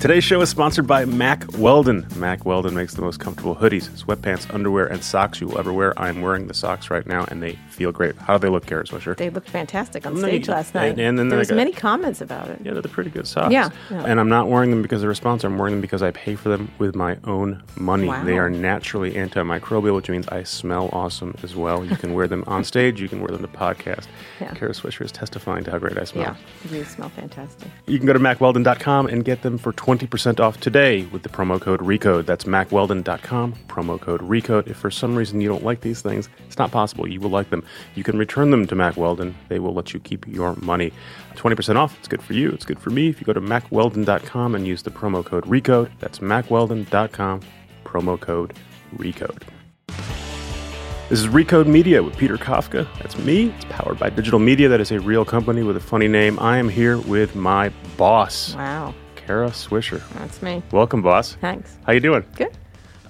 Today's show is sponsored by Mack Weldon. Mack Weldon makes the most comfortable hoodies, sweatpants, underwear, and socks you will ever wear. I'm wearing the socks right now, and they feel great. How do they look, Kara Swisher? They looked fantastic on stage you- last night. and- and then there was got- many comments about it. Yeah, they're pretty good socks. Yeah, yeah. And I'm not wearing them because they're a sponsor. I'm wearing them because I pay for them with my own money. Wow. They are naturally antimicrobial, which means I smell awesome as well. You can wear them on stage. You can wear them to podcast. Yeah. Kara Swisher is testifying to how great I smell. Yeah, you smell fantastic. You can go to mackweldon.com and get them for 20% off today with the promo code RECODE. That's mackweldon.com, promo code RECODE. If for some reason you don't like these things, it's not possible. You will like them. You can return them to Mack Weldon. They will let you keep your money. 20% off. It's good for you. It's good for me. If you go to mackweldon.com and use the promo code RECODE, that's mackweldon.com, promo code RECODE. This is Recode Media with Peter Kafka. That's me. It's powered by digital media. That is a real company with a funny name. I am here with my boss, Wow, Kara Swisher. that's me. Welcome, boss. Thanks. How you doing? Good.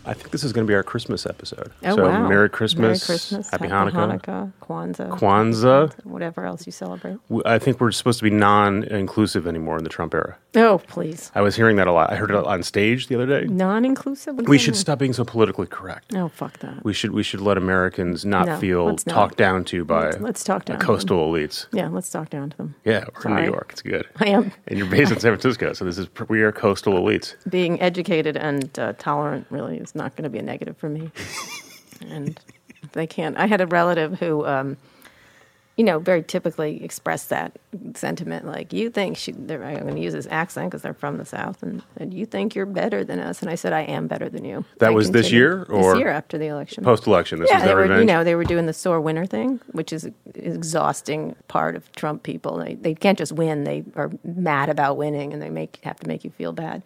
I think this is going to be our Christmas episode. Oh so wow. Merry Christmas, Merry Christmas. Happy, Hanukkah. Hanukkah, Kwanzaa, Kwanzaa. whatever else you celebrate. I think we're supposed to be non-inclusive anymore in the Trump era. Oh, please. I was hearing that a lot. I heard it on stage the other day. Non-inclusive. We should mean? stop being so politically correct. Oh, fuck that. We should we should let Americans not No, feel let's not. talked down to by Let's- let's talk down coastal elites. Yeah, let's talk down to them. Yeah, we're in Sorry. New York. It's good. I am And you're based in San Francisco, so this is we are coastal elites. being educated and uh, tolerant. Really, is not going to be a negative for me. and they can't. I had a relative who, um, you know, very typically expressed that sentiment. Like, you think she, they're, I'm going to use this accent because they're from the South, and, and you think you're better than us. And I said, I am better than you. That They was this year, or this year after the election? Post-election, this yeah, they their were, revenge. you know, they were doing the sore winner thing, which is an exhausting part of Trump people. They, they can't just win; they are mad about winning, and they make have to make you feel bad.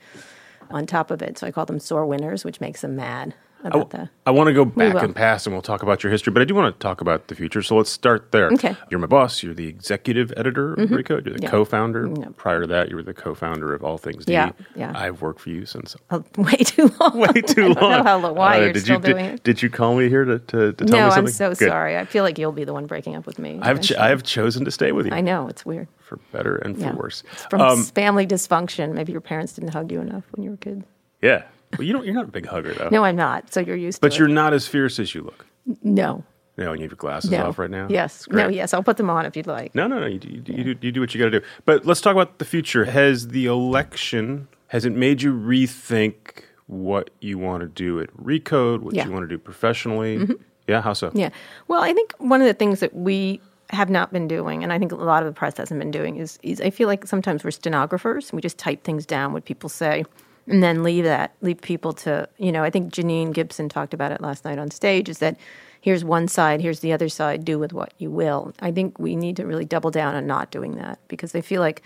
On top of it, so I call them sore winners, which makes them mad about that. I want to go back and past, and we'll talk about your history. But I do want to talk about the future. So let's start there. Okay. You're my boss. You're the executive editor of Recode. You're the Yeah. co-founder. Yeah. Prior to that, you were the co-founder of All Things D. Yeah, yeah. I've worked for you since Oh, way too long. way too I long. don't know how, why Uh, you're did still you, did- doing it. Did you call me here to, to, to tell no, me something? No, I'm so Good. sorry. I feel like you'll be the one breaking up with me. I've ch- I have chosen to stay with you I know it's weird. for better and for Yeah. worse. It's from Um, family dysfunction. Maybe your parents didn't hug you enough when you were kids. yeah. Well, you don't. You're not a big hugger though. No, I'm not. So you're used to it. But to you're it. not as fierce as you look. No. No, and you have your glasses No. off right now. Yes. No, yes. I'll put them on if you'd like. No, no, no. You, do- you, do- you, do, you do what you got to do. But let's talk about the future. Has the election has it made you rethink what you want to do at Recode, what Yeah. Mm-hmm. you want to do professionally? Yeah, how so? Yeah. Well, I think one of the things that we have not been doing, and I think a lot of the press hasn't been doing, is, is I feel like sometimes we're stenographers. We just type things down, what people say, and then leave that, leave people to, you know, I think Janine Gibson talked about it last night on stage, is that here's one side, here's the other side, do with what you will. I think we need to really double down on not doing that because I feel like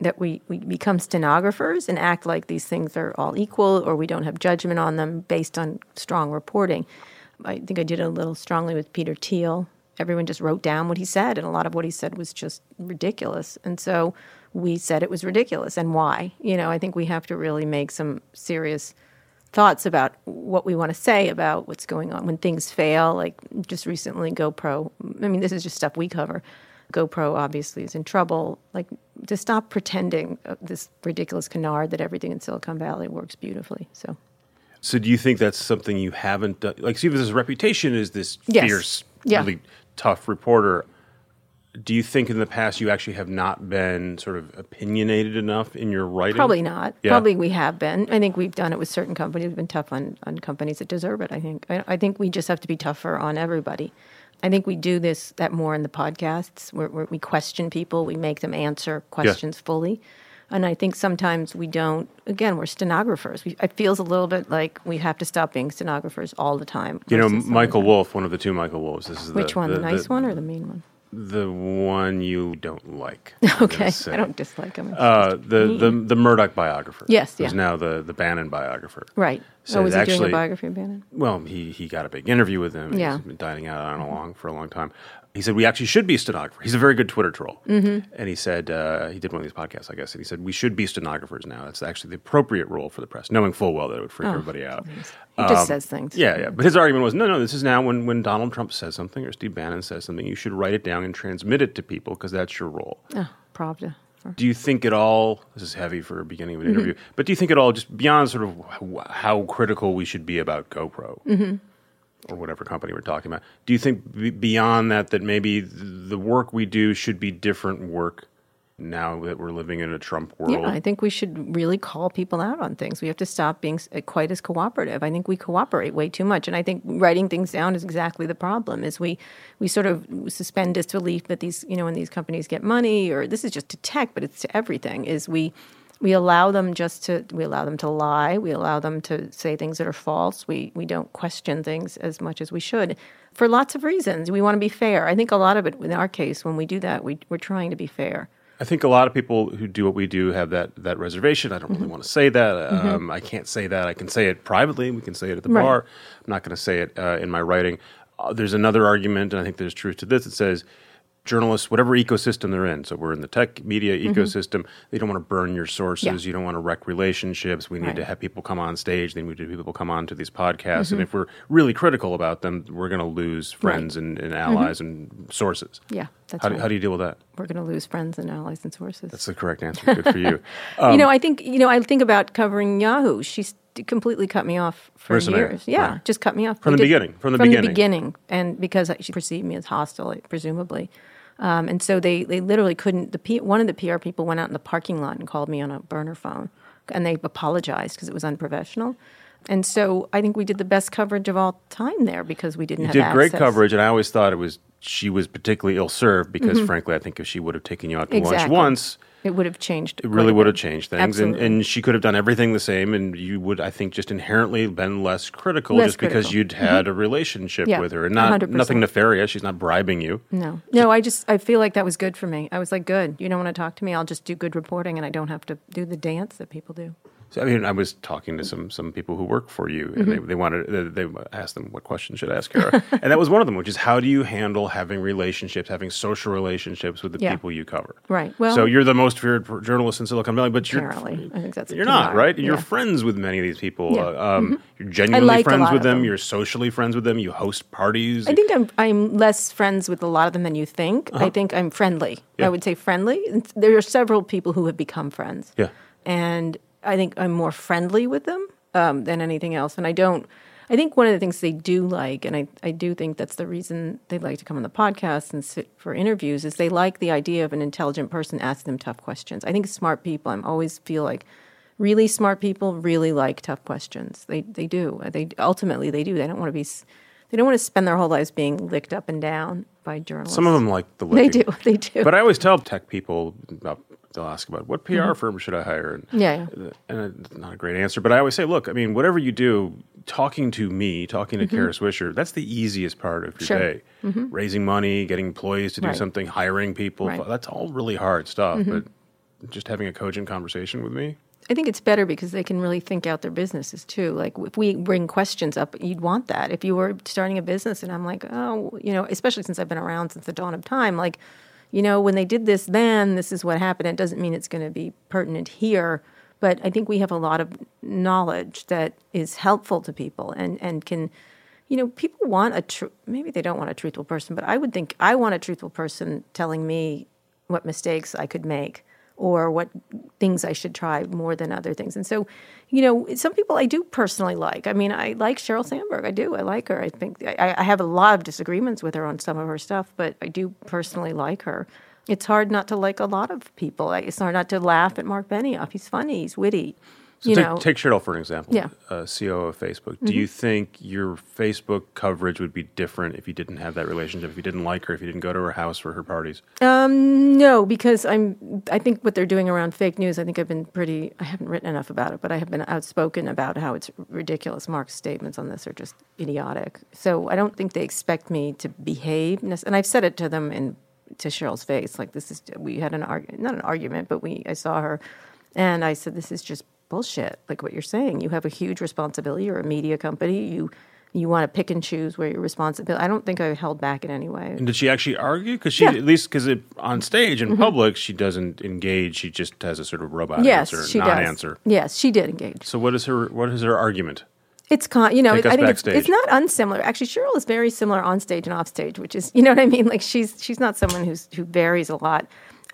that we, we become stenographers and act like these things are all equal or we don't have judgment on them based on strong reporting. I think I did a little strongly with Peter Thiel. Everyone just wrote down what he said, and a lot of what he said was just ridiculous. And so we said it was ridiculous and why. You know, I think we have to really make some serious thoughts about what we want to say about what's going on when things fail. Like just recently, GoPro. I mean, this is just stuff we cover. GoPro obviously is in trouble. Like to stop pretending uh, this ridiculous canard that everything in Silicon Valley works beautifully. So So, do you think that's something you haven't done? Like, Stevens' reputation is this Yes. fierce, Yeah. really tough reporter. Do you think in the past you actually have not been sort of opinionated enough in your writing? Probably not. Yeah. Probably we have been. I think we've done it with certain companies. We've been tough on, on companies that deserve it. I think. I, I think we just have to be tougher on everybody. I think we do this that more in the podcasts where, where we question people, we make them answer questions fully, and I think sometimes we don't. Again, we're stenographers. We, it feels a little bit like we have to stop being stenographers all the time. You know, Michael. Wolff, one of the two Michael Wolves. This is Which the, one, the, nice the, one or the mean one? The one you don't like. Okay. I don't dislike him. Uh, the, the the Murdoch biographer. Yes, Who's yeah. now the the Bannon biographer. right. So oh, was he doing actually- a biography of Bannon? Well, he he got a big interview with him. Yeah. He's been dining out on along for a long time. He said we actually should be stenographers. He's a very good Twitter troll. Mm-hmm. And he said uh, he did one of these podcasts, I guess, and he said we should be stenographers now. That's actually the appropriate role for the press, knowing full well that it would freak everybody out. He just says things. Um, Yeah, yeah. But his argument was no, no. This is now when when Donald Trump says something or Steve Bannon says something, you should write it down and transmit it to people because that's your role. Oh, Pravda. Do you think at all? This is heavy for a beginning of an interview, but do you think at all, just beyond sort of how critical we should be about GoPro or whatever company we're talking about? Do you think beyond that that maybe the work we do should be different work now that we're living in a Trump world? Yeah, I think we should really call people out on things. We have to stop being quite as cooperative. I think we cooperate way too much, and I think writing things down is exactly the problem. Is we we sort of suspend disbelief that these you know when these companies get money, or this is just to tech, but it's to everything. Is we we allow them just to we allow them to lie. We allow them to say things that are false. We we don't question things as much as we should for lots of reasons. We want to be fair. I think a lot of it in our case when we do that, we we're trying to be fair. I think a lot of people who do what we do have that that reservation. I don't Mm-hmm. really want to say that. Um, I can't say that. I can say it privately. We can say it at the Right. bar. I'm not going to say it uh, in my writing. Uh, there's another argument, and I think there's truth to this. It says journalists, whatever ecosystem they're in. So we're in the tech media ecosystem. They don't want to burn your sources. Mm-hmm. Yeah. You don't want to wreck relationships. We need Right. to have people come on stage. They need to people come on to these podcasts. And if we're really critical about them, we're going to lose friends and, and allies and sources. Yeah, that's How do, right. how do you deal with that? we're going to lose friends and allies and sources. That's the correct answer. Good for you. Um, you know, I think you know, I think about covering Yahoo. She's completely cut me off for Mercenary, years. Yeah, right. just cut me off From We the did- beginning, from the from beginning. the beginning, and because she perceived me as hostile, presumably. Um, and so they, they literally couldn't. The P, one of the PR people went out in the parking lot and called me on a burner phone, and they apologized because it was unprofessional. And so I think we did the best coverage of all time there because we didn't You have did great coverage, and I always thought it was she was particularly ill served because, frankly, I think if she would have taken you out to lunch Mm-hmm. Once, It would have changed. it really would have changed things, and, Absolutely. and she could have done everything the same, and you would, I think, just inherently been less critical Less just because critical. Mm-hmm. you'd had a relationship Yeah, with her, and not 100%. nothing nefarious. She's not bribing you. No, no. I just I feel like that was good for me. I was like, good. You don't want to talk to me. I'll just do good reporting, and I don't have to do the dance that people do. So, I mean, I was talking to some some people who work for you, and Mm-hmm. they, they wanted they, they asked them what question should I ask Kara, and that was one of them, which is how do you handle having relationships, having social relationships with the Yeah. people you cover? Right. Well- so you're the most feared journalist in Silicon Valley, but you're Apparently, I think that's you're not right. You're friends with many of these people. Yeah. Mm-hmm. Uh, um, You're genuinely friends with them. them. You're socially friends with them. You host parties. I think I'm I'm less friends with a lot of them than you think. I think I'm friendly. Uh-huh. I would say friendly. There are several people who have become friends. Yeah. and I think I'm more friendly with them um, than anything else. And I don't. I think one of the things they do like, and I, I do think that's the reason they like to come on the podcast and sit for interviews, is they like the idea of an intelligent person asking them tough questions. I think smart people, I always feel like really smart people really like tough questions. They they do. They ultimately they do. They don't want to be. They don't want to spend their whole lives being licked up and down by journalists. Some of them like the way They do. They do. But I always tell tech people about they'll ask about what PR firm should I hire, and Mm-hmm. Yeah, yeah. and it's not a great answer. But I always say, look, I mean, whatever you do, talking to me, talking to Kara Swisher, that's the easiest part of your Mm-hmm. Day. Raising money, getting employees to do Right. something, hiring people, Right. Mm-hmm. that's all really hard stuff. But just having a cogent conversation with me, I think it's better because they can really think out their businesses too. Like if we bring questions up, you'd want that. If you were starting a business and I'm like, oh, you know, especially since I've been around since the dawn of time, like, you know, when they did this then, this is what happened. It doesn't mean it's going to be pertinent here. But I think we have a lot of knowledge that is helpful to people and, and can, you know, people want a tr- maybe they don't want a truthful person, but I would think I want a truthful person telling me what mistakes I could make or what things I should try more than other things. And so, you know, some people I do personally like. I mean, I like Sheryl Sandberg. I do. I like her. I think I, I have a lot of disagreements with her on some of her stuff, but I do personally like her. It's hard not to like a lot of people. It's hard not to laugh at Mark Benioff. He's funny. He's witty. So you take, know, take Sheryl for an example. Yeah. Mm-hmm. uh, CEO of Facebook. Do you think your Facebook coverage would be different if you didn't have that relationship? If you didn't like her, if you didn't go to her house for her parties? No, because I'm. I think what they're doing around fake news. I think I've been pretty. I haven't written enough about it, but I have been outspoken about how it's ridiculous. Mark's statements on this are just idiotic. So I don't think they expect me to behave. And I've said it to them in to Sheryl's face. Like this is. We had an argument, not an argument, but we. I saw her, and I said, "This is just bullshit. Like what you're saying. You have a huge responsibility. You're a media company. You." You want to pick and choose where you're responsible. I don't think I held back in any way. And did she actually argue? Because she, Yeah. Mm-hmm. at least because on stage in public, she doesn't engage. She just has a sort of robot Yes, answer, she does. non-answer. Yes, she did engage. So what is her? What is her argument? It's con, you know, Take I think it's, it's not unsimilar. Actually, Sheryl is very similar on stage and off stage, which is, you know what I mean? Like she's she's not someone who's who varies a lot.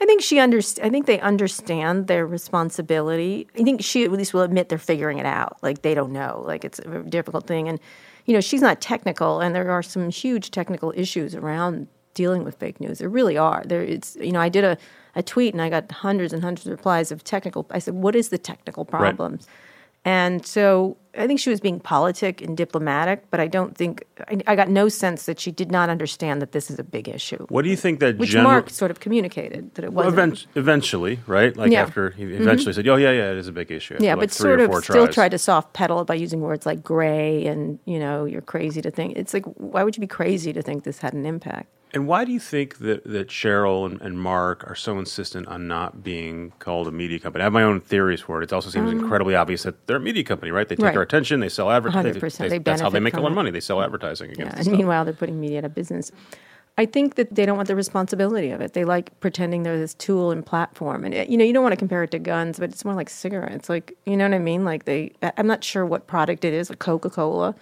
I think she underst- I think they understand their responsibility. I think she at least will admit they're figuring it out. Like they don't know. Like it's a difficult thing, and you know she's not technical, and there are some huge technical issues around dealing with fake news. There really are. There, it's you know I did a a tweet and I got hundreds and hundreds of replies of technical. I said, "What is the technical problems?" Right. And so I think she was being politic and diplomatic, but I don't think I, I, got no sense that she did not understand that this is a big issue. What do you think that which Mark sort of communicated that it was well, eventually, right? Like yeah. after he eventually mm-hmm. said, "Oh yeah, yeah, it is a big issue." Yeah, like but sort of still tried to soft pedal it by using words like gray and you know you're crazy to think. It's like why would you be crazy to think this had an impact? And why do you think that, that Sheryl and, and, Mark are so insistent on not being called a media company? I have my own theories for it. It also seems um, incredibly obvious that they're a media company, right? They take right. our attention, they sell advertising. 100%. They, they, that's how they make all their money. They sell advertising against yeah, And meanwhile, they're putting media out of business. I think that they don't want the responsibility of it. They like pretending they're this tool and platform. And, you know, you don't want to compare it to guns, but it's more like cigarettes. Like, you know what I mean? Like, they, I'm not sure what product it is, like Coca Cola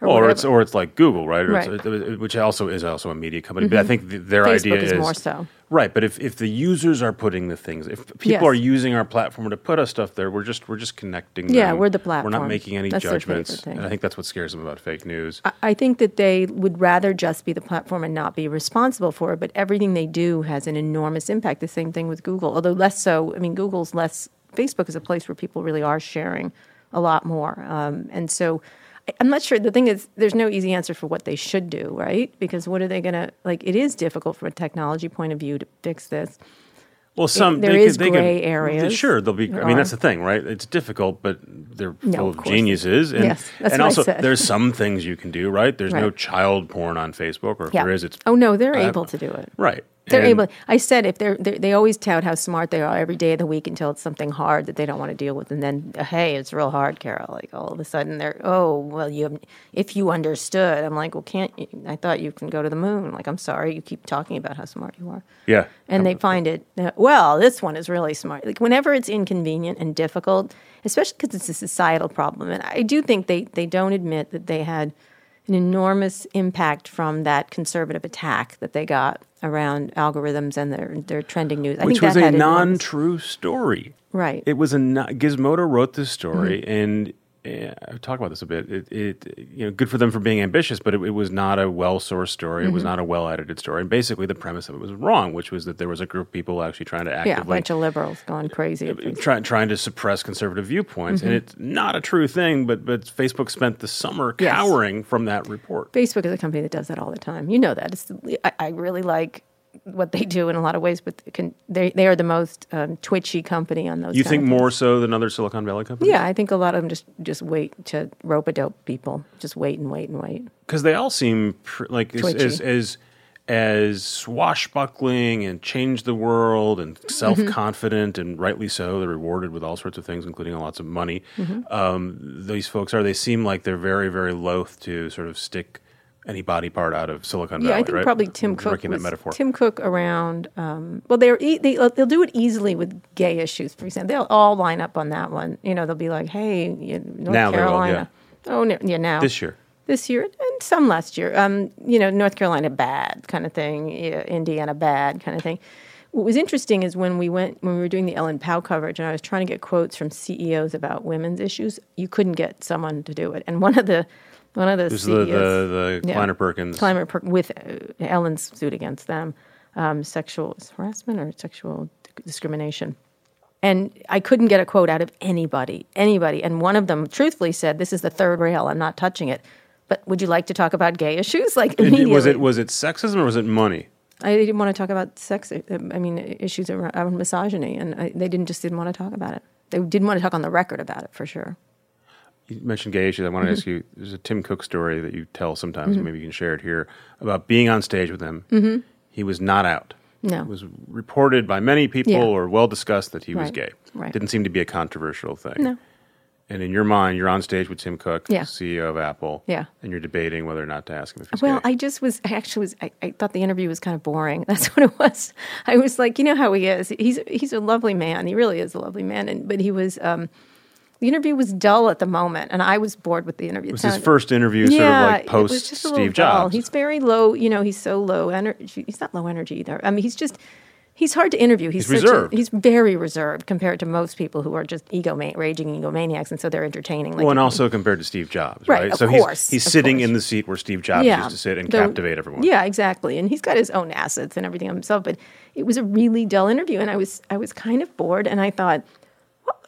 or, or it's or it's like Google, right? right. which also is also a media company. Mm-hmm. But I mm-hmm. think the, their Facebook idea is, is more so. Right, but if, if the users are putting the things, if people yes. are using our platform to put us stuff there, we're just we're just connecting. Yeah, we're the platform. We're not making any that's judgments, and I think that's what scares them about fake news. I, I think that they would rather just be the platform and not be responsible for it. But everything they do has an enormous impact. The same thing with Google, although less so. I mean, Google's less. Facebook is a place where people really are sharing a lot more, um, and so I'm not sure. The thing is, there's no easy answer for what they should do, right? Because what are they going to like? It is difficult from a technology point of view to fix this. Well, some it, there they is can, gray can, areas. Sure, they'll be. I mean, that's the thing, right? It's difficult, but they're no, full of, of geniuses, and, yes, and also there's some things you can do, right? There's right. no child porn on Facebook, or if yeah. there is, it's oh no, they're uh, able to do it, right? They're and, able. I said if they're, they're, they always tout how smart they are every day of the week until it's something hard that they don't want to deal with, and then uh, hey, it's real hard, Carol. Like all of a sudden they're oh well you have, if you understood. I'm like well can't you, I thought you can go to the moon. Like I'm sorry you keep talking about how smart you are. Yeah. And they find it uh, well this one is really smart. Like whenever it's inconvenient and difficult, especially because it's a societal problem, and I do think they they don't admit that they had an enormous impact from that conservative attack that they got around algorithms and their their trending news. I Which was a non-true story. Right. It was a Gizmodo wrote this story, mm-hmm. and yeah, I've talked about this a bit. It, it, you know, good for them for being ambitious, but it, it was not a well-sourced story. Mm-hmm. It was mm-hmm. not a well-edited story, and basically the premise of it was wrong, which was that there was a group of people actually trying to actively, yeah, a bunch of liberals going crazy, trying trying to suppress conservative viewpoints, mm-hmm. and it's not a true thing. But but Facebook spent the summer cowering yes. from that report. Facebook is a company that does that all the time. You know that. It's, I, I really like what they do in a lot of ways, but can, they they are the most um, twitchy company on those. You think more so than other Silicon Valley companies? Yeah, I think a lot of them just just wait to rope a dope people, just wait and wait and wait. Because they all seem pr- like as, as, as as swashbuckling and change the world and self confident mm-hmm. and rightly so. They're rewarded with all sorts of things, including lots of money. Mm-hmm. Um, these folks are. They seem like they're very very loath to sort of stick any body part out of Silicon Valley. Yeah, I think right? probably Tim Cook. Was, that metaphor. Tim Cook around. Um, well, they're they they'll do it easily with gay issues. For example, they'll all line up on that one. You know, they'll be like, "Hey, North now Carolina." Will, yeah. Oh, yeah, now this year. This year and some last year. Um, you know, North Carolina bad kind of thing. Yeah, Indiana bad kind of thing. What was interesting is when we went when we were doing the Ellen Pao coverage, and I was trying to get quotes from CEOs about women's issues. You couldn't get someone to do it, and one of the one of the This the, the, the yeah. Kleiner Perkins. Kleiner per- with uh, Ellen's suit against them, um, sexual harassment or sexual discrimination. And I couldn't get a quote out of anybody, anybody. And one of them truthfully said, This is the third rail, I'm not touching it. But would you like to talk about gay issues? Like immediately. Was it was it sexism or was it money? I didn't want to talk about sex. Uh, I mean, issues around misogyny, and I, they didn't just didn't want to talk about it. They didn't want to talk on the record about it for sure you mentioned gay issues. I want to mm-hmm. ask you. There's a Tim Cook story that you tell sometimes. Mm-hmm. Maybe you can share it here about being on stage with him. Mm-hmm. He was not out. No, it was reported by many people yeah. or well discussed that he right. was gay. Right. Didn't seem to be a controversial thing. No. And in your mind, you're on stage with Tim Cook, yeah. CEO of Apple. Yeah. And you're debating whether or not to ask him if he's well, gay. I just was. I actually was. I, I, thought the interview was kind of boring. That's what it was. I was like, you know how he is. He's he's a lovely man. He really is a lovely man. And but he was. Um, the interview was dull at the moment, and I was bored with the interview. It was his first interview, yeah, sort of like post Steve Jobs. He's very low. You know, he's so low energy. He's not low energy either. I mean, he's just He's hard to interview. He's, He's such a- reserved. he's very reserved compared to most people who are just ego raging egomaniacs, and so they're entertaining. Like Well, and also compared to Steve Jobs, Right, right? of so course, he's he's sitting course. in the seat where Steve Jobs used to sit and the- captivate everyone. Yeah, exactly. And he's got his own assets and everything himself. But it was a really dull interview, and I was I was kind of bored. And I thought,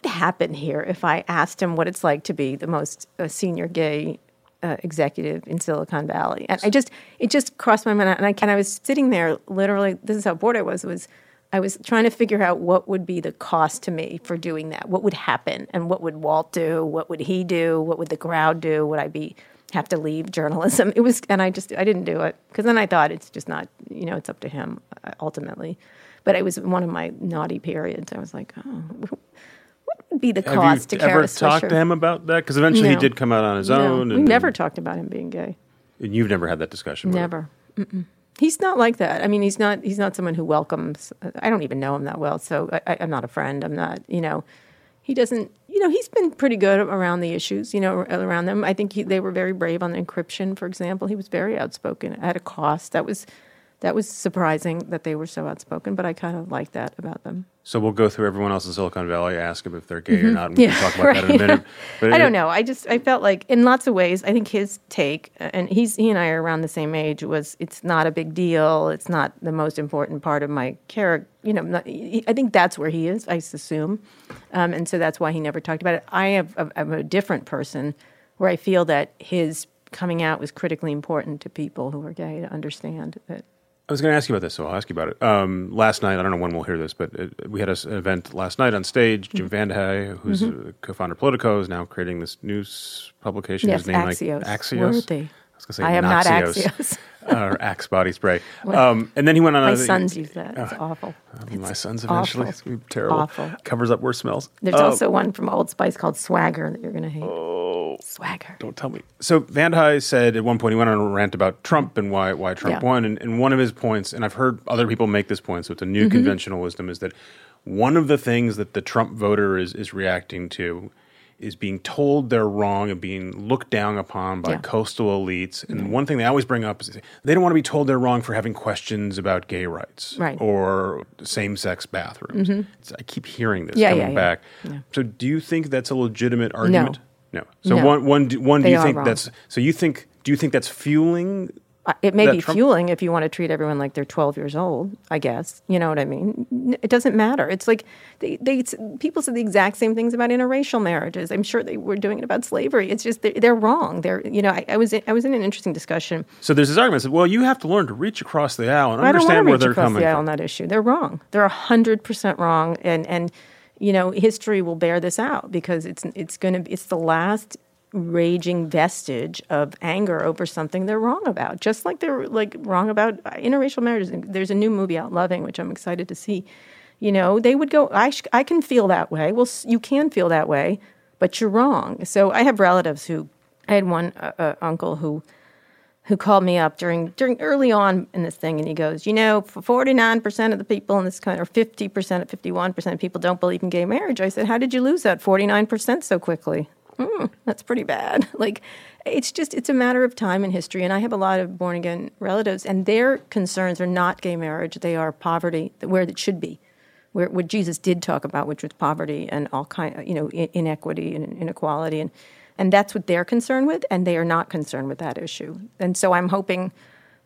would happen here if I asked him what it's like to be the most uh, senior gay uh, executive in Silicon Valley? And I just it just crossed my mind, and I and I was sitting there literally. This is how bored I was. Was I was trying to figure out what would be the cost to me for doing that. What would happen, and what would Walt do? What would he do? What would the crowd do? Would I be have to leave journalism? It was, and I just I didn't do it because then I thought it's just not, you know, it's up to him uh, ultimately. But it was one of my naughty periods. I was like, oh, be the you to ever Kara talked to him about that? Because eventually he did come out on his No, own. we and, never talked about him being gay. And you've never had that discussion. Never. He's not like that. I mean, he's not. He's not someone who welcomes. I don't even know him that well, so I, I, I'm not a friend. I'm not. You know, he doesn't. You know, he's been pretty good around the issues. You know, around them. I think he, they were very brave on the encryption, for example. He was very outspoken at a cost. That was that was surprising that they were so outspoken. But I kind of like that about them. So we'll go through everyone else in Silicon Valley, ask them if they're gay or not, and we Mm-hmm. Yeah, can talk about that in a minute. But I don't know. I just I felt like in lots of ways, I think his take, and he's he and I are around the same age, was it's not a big deal. It's not the most important part of my character. You know, not, I think that's where he is. I assume, um, and so that's why he never talked about it. I have I'm a different person, where I feel that his coming out was critically important to people who are gay to understand that. I was going to ask you about this, so I'll ask you about it. Um, last night, I don't know when we'll hear this, but it, we had a an event last night on stage. Jim Mm-hmm. VandeHei, who's a co-founder of Politico, is now creating this news publication. Yes, His name Axios. like Axios. Worthy. Going to say I am not Axios. or Axe body spray. Um, and then he went on. My a, sons use that. It's awful. My sons awful. eventually. It's gonna be terrible. Awful. Covers up worse smells. There's Um, also one from Old Spice called Swagger that you're going to hate. Oh, Swagger. Don't tell me. So VandeHei said at one point he went on a rant about Trump and why why Trump Yeah. won, and, and one of his points, and I've heard other people make this point, so it's a new Mm-hmm. conventional wisdom, is that one of the things that the Trump voter is is reacting to is being told they're wrong and being looked down upon by Yeah. coastal elites. And one thing they always bring up is they don't want to be told they're wrong for having questions about gay rights Right. Mm-hmm. or same sex bathrooms. It's- I keep hearing this Yeah, coming yeah, back. So do you think that's a legitimate argument? No. So No. one one do- They you think wrong. that's so you think do you think that's fueling It may be Trump- fueling if you want to treat everyone like they're 12 years old, I guess. You know what I mean? It doesn't matter. It's like they, they people said the exact same things about interracial marriages. I'm sure they were doing it about slavery. It's just they're, they're wrong. They're you know I, I was in, I was in an interesting discussion. So there's this argument that well you have to learn to reach across the aisle and understand I don't want to where reach they're across coming the aisle on that issue. They're wrong. They're hundred percent wrong, and and you know history will bear this out because it's it's going to it's the last raging vestige of anger over something they're wrong about. Just like they're like wrong about interracial marriages. There's a new movie out, Loving, which I'm excited to see. You know, they would go. I sh- I can feel that way. Well, you can feel that way, but you're wrong. So I have relatives who. I had one uh, uh, uncle who who called me up during during early on in this thing, and he goes, you know, forty nine percent of the people in this country, or fifty percent, fifty one percent of people don't believe in gay marriage. I said, how did you lose that forty nine percent so quickly? Hmm, that's pretty bad. Like, it's just it's a matter of time and history. And I have a lot of born again relatives, and their concerns are not gay marriage; they are poverty, where it should be. Where what Jesus did talk about, which was poverty and all kind, you know, in- inequity and inequality, and and that's what they're concerned with, and they are not concerned with that issue. And so I'm hoping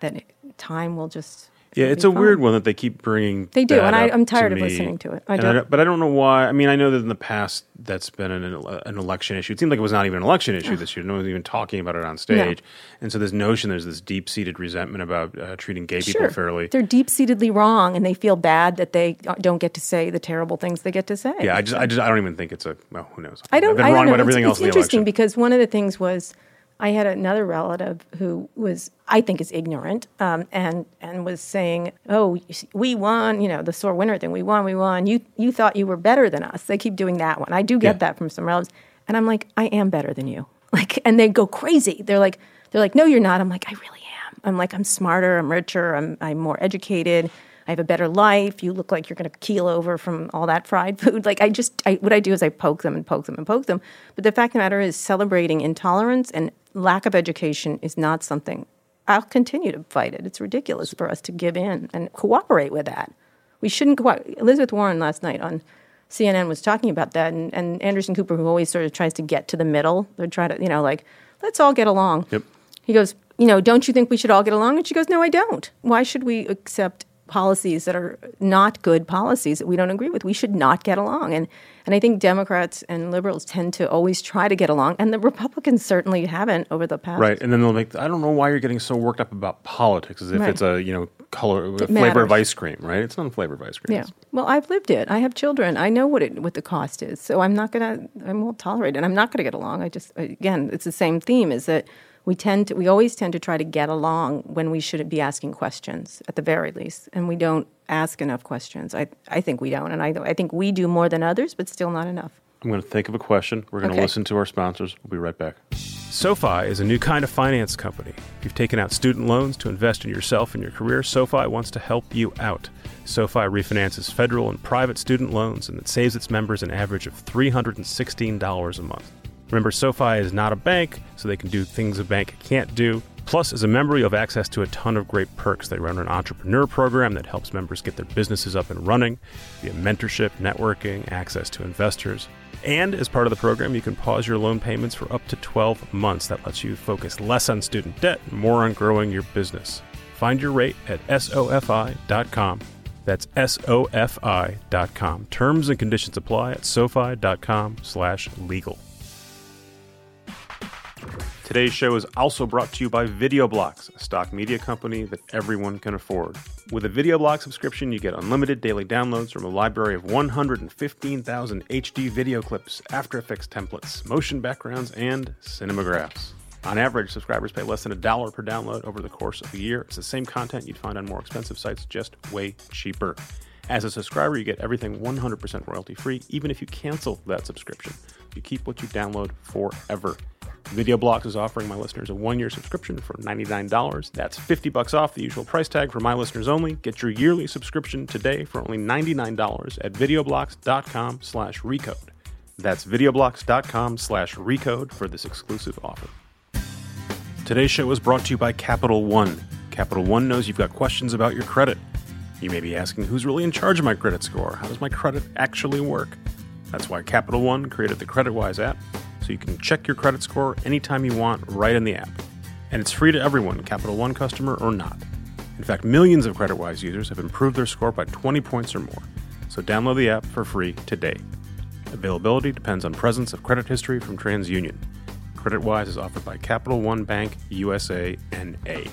that time will just Yeah, it's a fine. weird one that they keep bringing. They do, and I, I'm tired of me. listening to it. I don't- but I don't know why. I mean, I know that in the past that's been an, an election issue. It seemed like it was not even an election issue this year. No one's even talking about it on stage. And so this notion there's this deep seated resentment about uh, treating gay people Sure. fairly. They're deep seatedly wrong, and they feel bad that they don't get to say the terrible things they get to say. Yeah, I just, I just, I don't even think it's a. Well, who knows? I don't. I've been I wrong don't know. about everything it's, else it's in interesting election. because one of the things was I had another relative who was I think is ignorant um, and and was saying, "Oh, we won. You know, the sore winner thing. We won. We won. You you thought you were better than us." They keep doing that one. I do get Yeah. that from some relatives, and I'm like, I am better than you. Like, and they go crazy. They're like, they're like, no, you're not. I'm like, I really am. I'm like, I'm smarter. I'm richer. I'm I'm more educated. I have a better life. You look like you're going to keel over from all that fried food. Like I just, I, what I do is I poke them and poke them and poke them. But the fact of the matter is, celebrating intolerance and lack of education is not something. I'll continue to fight it. It's ridiculous for us to give in and cooperate with that. we shouldn't out. Elizabeth Warren last night on CNN was talking about that, and, and Anderson Cooper, who always sort of tries to get to the middle, they're trying to, you know, like, let's all get along. Yep. He goes, you know, don't you think we should all get along? And she goes, no, I don't. Why should we accept policies that are not good policies that we don't agree with? We should not get along. And and I think Democrats and liberals tend to always try to get along, and the Republicans certainly haven't over the past. Right, and then they'll make. I don't know why you're getting so worked up about politics, as if Right. it's a you know color a flavor matters. of ice cream, right? It's not a flavor of ice cream. Yeah. Well, I've lived it. I have children. I know what it what the cost is. So I'm not gonna. I won't tolerate it. And I'm not gonna get along. I just again, it's the same theme. Is that we tend to we always tend to try to get along when we should be asking questions at the very least, and we don't ask enough questions. I I think we don't, and I I think we do more than others, but still not enough. I'm going to think of a question. We're going to listen to our sponsors. We'll be right back. SoFi is a new kind of finance company. If you've taken out student loans to invest in yourself and your career, SoFi wants to help you out. SoFi refinances federal and private student loans and it saves its members an average of $316 a month. Remember, SoFi is not a bank, so they can do things a bank can't do. Plus, as a member, you have access to a ton of great perks. They run an entrepreneur program that helps members get their businesses up and running via mentorship, networking, access to investors. And as part of the program, you can pause your loan payments for up to 12 months. That lets you focus less on student debt more on growing your business. Find your rate at SOFI.com. That's SOFI.com. Terms and conditions apply at SOFI.com slash legal. Today's show is also brought to you by VideoBlocks, a stock media company that everyone can afford. With a VideoBlock subscription, you get unlimited daily downloads from a library of 115,000 HD video clips, After Effects templates, motion backgrounds, and cinemagraphs. On average, subscribers pay less than a dollar per download over the course of a year. It's the same content you'd find on more expensive sites, just way cheaper. As a subscriber, you get everything 100% royalty free, even if you cancel that subscription. You keep what you download forever. VideoBlocks is offering my listeners a one-year subscription for $99. That's 50 bucks off the usual price tag for my listeners only. Get your yearly subscription today for only $99 at videoblocks.com slash recode. That's videoblocks.com slash recode for this exclusive offer. Today's show is brought to you by Capital One. Capital One knows you've got questions about your credit. You may be asking who's really in charge of my credit score? How does my credit actually work? That's why Capital One created the CreditWise app, so you can check your credit score anytime you want right in the app. And it's free to everyone, Capital One customer or not. In fact, millions of CreditWise users have improved their score by 20 points or more. So download the app for free today. Availability depends on presence of credit history from TransUnion. CreditWise is offered by Capital One Bank USA NA.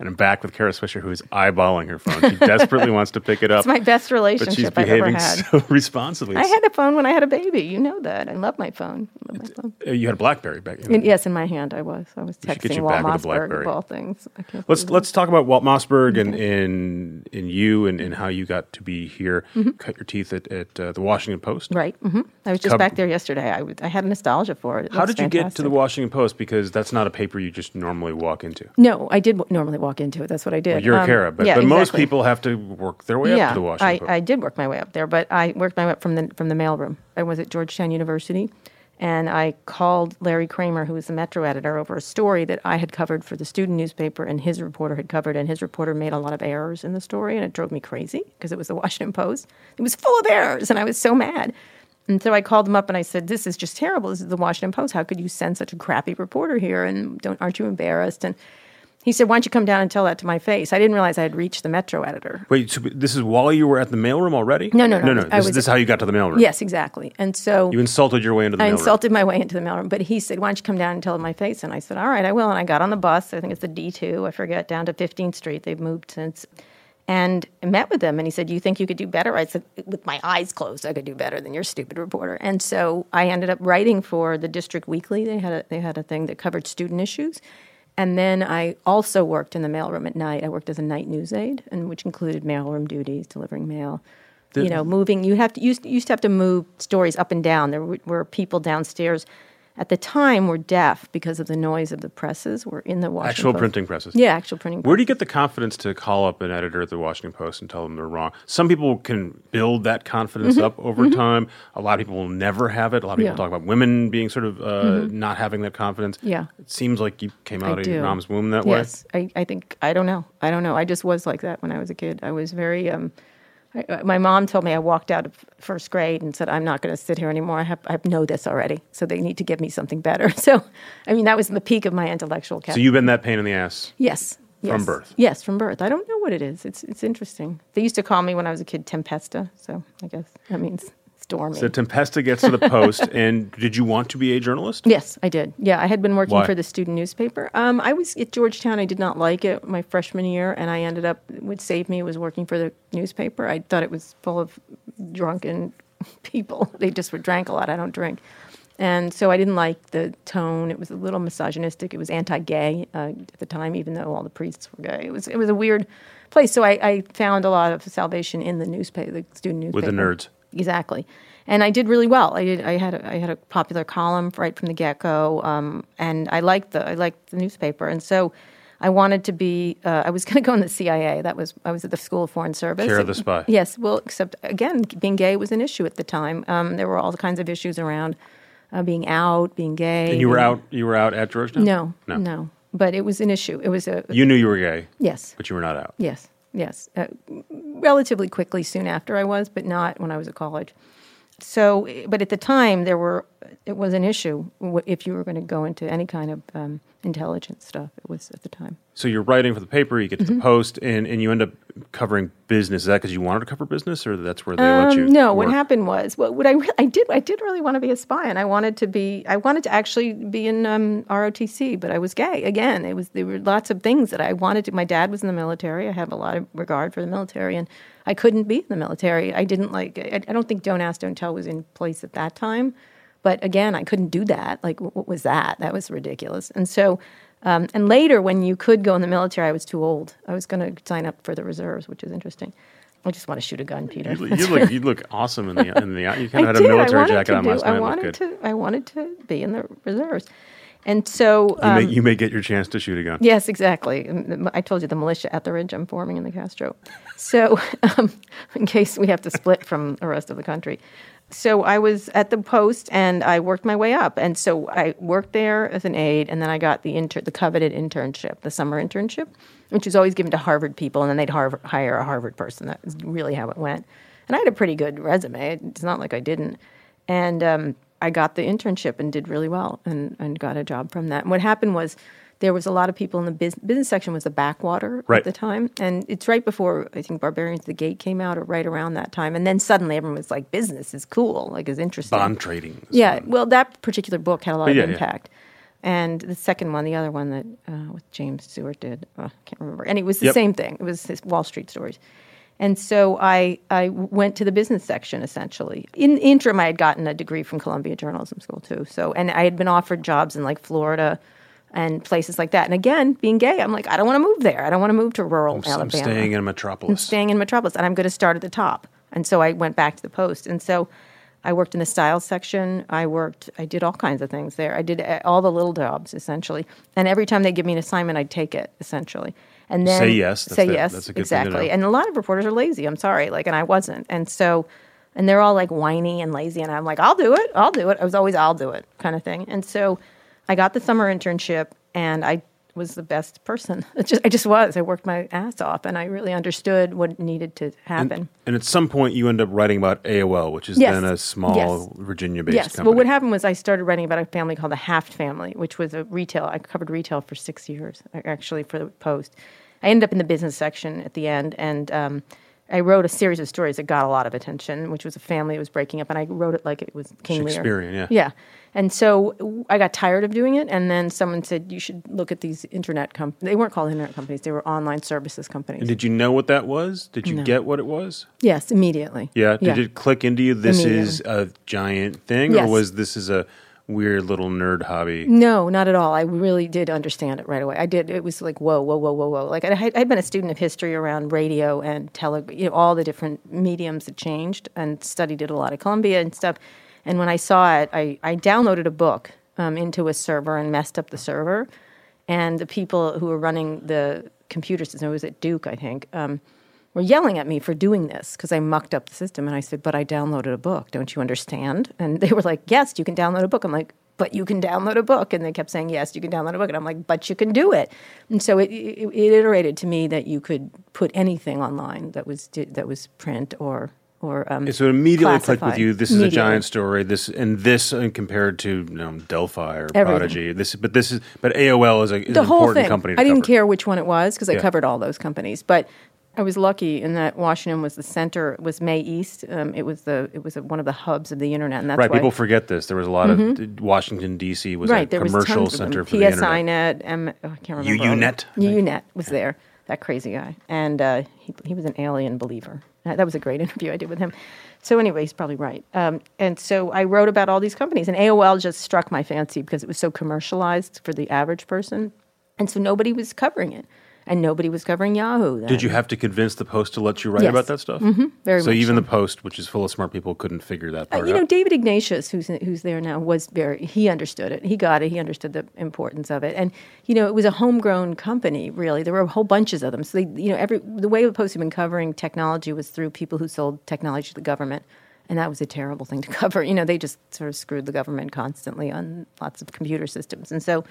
And I'm back with Kara Swisher, who is eyeballing her phone. She desperately wants to pick it up. It's my best relationship but she's I've ever behaving had. so responsibly. I had a phone when I had a baby. You know that. I love my phone. I love my phone. Uh, you had a BlackBerry back. And yes, in my hand I was. I was We should get texting Walt back with a Mossberg BlackBerry. of all things. Let's let's talk about Walt Mossberg and in in you and, and how you got to be here. Cut your teeth at, at uh, the Washington Post. Right. hmm I was just Cub- back there yesterday. I, would- I had nostalgia for it. It How did you get to the Washington Post? Because that's not a paper you just normally walk into. No, I did normally walk into it. That's what I did. You're a Um, Kara, but, yeah, but most people have to work their way yeah, up to the Washington I. I did work my way up there, but I worked my way up from the from the mailroom. I was at Georgetown University, and I called Larry Kramer, who was the Metro editor, over a story that I had covered for the student newspaper, and his reporter had covered, and his reporter made a lot of errors in the story, and it drove me crazy because it was the Washington Post. It was full of errors, and I was so mad. And so I called him up and I said, "This is just terrible. This is the Washington Post. How could you send such a crappy reporter here? And don't aren't you embarrassed?" And he said, "Why don't you come down and tell that to my face?" I didn't realize I had reached the Metro editor. Wait, so this is while you were at the mailroom already? No, no, no. no, no. This, was- this is how you got to the mailroom. Yes, exactly. And so You insulted your way into the I mailroom. insulted my way into the mailroom. But he said, "Why don't you come down and tell it my face?" And I said, "All right, I will." And I got on the bus. I think it's the D two. I forget down to 15th Street. They've moved since. And I met with him, and he said, "You think you could do better?" I said, "With my eyes closed, I could do better than your stupid reporter." And so I ended up writing for the District Weekly. They had a, they had a thing that covered student issues. And then I also worked in the mailroom at night. I worked as a night news aide, and which included mailroom duties, delivering mail. you know, moving. You have to you used to have to move stories up and down. There were people downstairs at the time were deaf because of the noise of the presses. Were in the Washington Actual Post. printing presses. Yeah, actual printing. Where do you get the confidence to call up an editor at the Washington Post and tell them they're wrong? Some people can build that confidence up over time. A lot of people will never have it. A lot of people Mm-hmm. Yeah. Mm-hmm. talk about women being sort of uh, not having that confidence. Yeah. It seems like you came out I of do. your mom's womb that way. Yes, I, I think I don't know. I don't know. I just was like that when I was a kid. I was very um, my mom told me I walked out of first grade and said, I'm not going to sit here anymore. I, have, I know this already. So they need to give me something better. So, I mean, that was the peak of my intellectual So you've been that pain in the ass. yes. Yes. From birth? Yes, from birth. I don't know what it is. It's it's interesting. They used to call me when I was a kid Tempesta, so I guess that means stormy. So Tempesta gets to the Post, and did you want to be a journalist? Yes, I did. Yeah, I had been working Why? for the student newspaper. Um, I was at Georgetown. I did not like it my freshman year, and I ended up. What saved me was working for the newspaper. I thought it was full of drunken people. They just were drank a lot. I don't drink, and so I didn't like the tone. It was a little misogynistic. It was anti-gay uh, at the time, even though all the priests were gay. It was it was a weird place. So I, I found a lot of salvation in the newspaper, the student newspaper With the nerds. Exactly. And I did really well. I did. I had a, I had a popular column right from the get go, um, and I liked the I liked the newspaper, and so I wanted to be. Uh, I was going to go in the CIA. That was I was at the School of Foreign Service. Chair of the spy. Yes. Well, except again, being gay was an issue at the time. Um, there were all kinds of issues around uh, being out, being gay. And you were being- out. You were out at Georgetown. No, no, no. But it was an issue. It was a You knew you were gay, yes. but you were not out. Yes, yes. Uh, relatively quickly soon after I was, but not when I was at college. So, but at the time, there were it was an issue if you were going to go into any kind of um, intelligence stuff. It was at the time. So you're writing for the paper. You get to Mm-hmm. the Post, and, and you end up covering business. Is that because you wanted to cover business, or that's where they let you? Um, no, what happened was, well, what I re- I did I did really want to be a spy, and I wanted to be I wanted to actually be in um, ROTC, but I was gay again. It was there were lots of things that I wanted to. My dad was in the military. I have a lot of regard for the military, and I couldn't be in the military. I didn't like. I, I don't think Don't Ask, Don't Tell was in place at that time, but again, I couldn't do that. Like, what was that? That was ridiculous. And so. Um, and later, when you could go in the military, I was too old. I was going to sign up for the reserves, which is interesting. I just want to shoot a gun, Peter. You, you look you look awesome in the in the. You kind of had a did. I military jacket on last night. I wanted to. I wanted to be in the reserves, and so You, may, um, you may get your chance to shoot a gun. yes, exactly. Um, I told you the militia at the ridge I'm forming in the Castro. So, um, in case we have to split from the rest of the country. So I was at the post and I worked my way up. And so I worked there as an aide, and then I got the inter- the coveted internship, the summer internship, which was always given to Harvard people, and then they'd Harvard, hire a Harvard person. That's really how it went. And I had a pretty good resume. It's not like I didn't. And um, I got the internship and did really well, and, and got a job from that. And what happened was there was a lot of people in the business, business section was the backwater Right. at the time, and it's right before I think Barbarians of the Gate came out, or right around that time. And then suddenly everyone was like, "Business is cool, like is interesting." Bond trading. Yeah, fun. well, that particular book had a lot But of yeah, yeah. impact. And the second one, the other one that uh, with James Stewart did, oh, I can't remember. And it was the Yep. same thing. It was his Wall Street stories. And so I, I went to the business section essentially. In the interim, I had gotten a degree from Columbia Journalism School too. So, and I had been offered jobs in like Florida and places like that. And again, being gay, I'm like, I don't want to move there. I don't want to move to rural I'm Alabama staying in a Metropolis. staying in a Metropolis, and I'm going to start at the top. And so I went back to the Post, and so I worked in the style section. I worked, I did all kinds of things there. I did uh, all the little jobs essentially, and every time they give me an assignment, I'd take it essentially. And then Say yes, that's say the- yes, that's a good thing to exactly. And a lot of reporters are lazy. I'm sorry, like, and I wasn't, and so. And they're all like whiny and lazy, and I'm like, I'll do it, I'll do it. I was always, I'll do it, kind of thing. And so, I got the summer internship, and I was the best person. Just, I just was. I worked my ass off, and I really understood what needed to happen. And at some point, you end up writing about AOL, which is Yes. then a small Yes. Virginia-based yes. company. Well, what happened was I started writing about a family called the Haft family, which was a retail. I covered retail for six years, actually, for the Post. I ended up in the business section at the end, and um, I wrote a series of stories that got a lot of attention, which was a family that was breaking up, and I wrote it like it was King Lear. Shakespearean, yeah. Yeah. And so I got tired of doing it, and then someone said you should look at these internet companies. They weren't called internet companies; they were online services companies. And did you know what that was? Did you get what it was? yes, immediately. Yeah. Did it click into you? This is a giant thing, Yes. or was this is a weird little nerd hobby? No, not at all. I really did understand it right away. I did. It was like whoa, whoa, whoa, whoa, whoa. Like I had, I'd been a student of history around radio and tele, you know, all the different mediums that changed, and studied it a lot at Columbia and stuff. And when I saw it, I, I downloaded a book um, into a server and messed up the server. And the people who were running the computer system, it was at Duke, I think, um, were yelling at me for doing this because I mucked up the system. And I said, But I downloaded a book. Don't you understand? And they were like, Yes, you can download a book. I'm like, but you can download a book. And they kept saying, yes, you can download a book. And I'm like, but you can do it. And so it, it, it iterated to me that you could put anything online that was that was print or or um, so it immediately clicked with you. This is a giant story. This and this and compared to you know, Delphi or Everything. Prodigy. This, but this is but AOL is, a, is the an whole important thing. company. To I didn't cover. care which one it was because I Yeah. covered all those companies, but. I was lucky in that Washington was the center. It was MAE-East. Um, it was the it was one of the hubs of the internet, and that's Right, why people forget this. There was a lot of Washington D.C. was right a was commercial them. center for the internet. PSINet, M, oh, I can't remember. all of them. UUNet. UUNet was there. That crazy guy, and uh, he he was an alien believer. That was a great interview I did with him. So anyway, he's probably right. Um, and so I wrote about all these companies, and AOL just struck my fancy because it was so commercialized for the average person, and so nobody was covering it, and nobody was covering Yahoo. Did you have to convince the Post to let you write Yes. about that stuff? Mm-hmm, very well. so even so. the Post, which is full of smart people, couldn't figure that Uh, part you know, out. David Ignatius, who's who's there now, was very. He understood it. He got it. He understood the importance of it. And you know, it was a homegrown company. Really, there were a whole bunches of them. So they, you know, every the way the Post had been covering technology was through people who sold technology to the government, and that was a terrible thing to cover. You know, they just sort of screwed the government constantly on lots of computer systems, and so.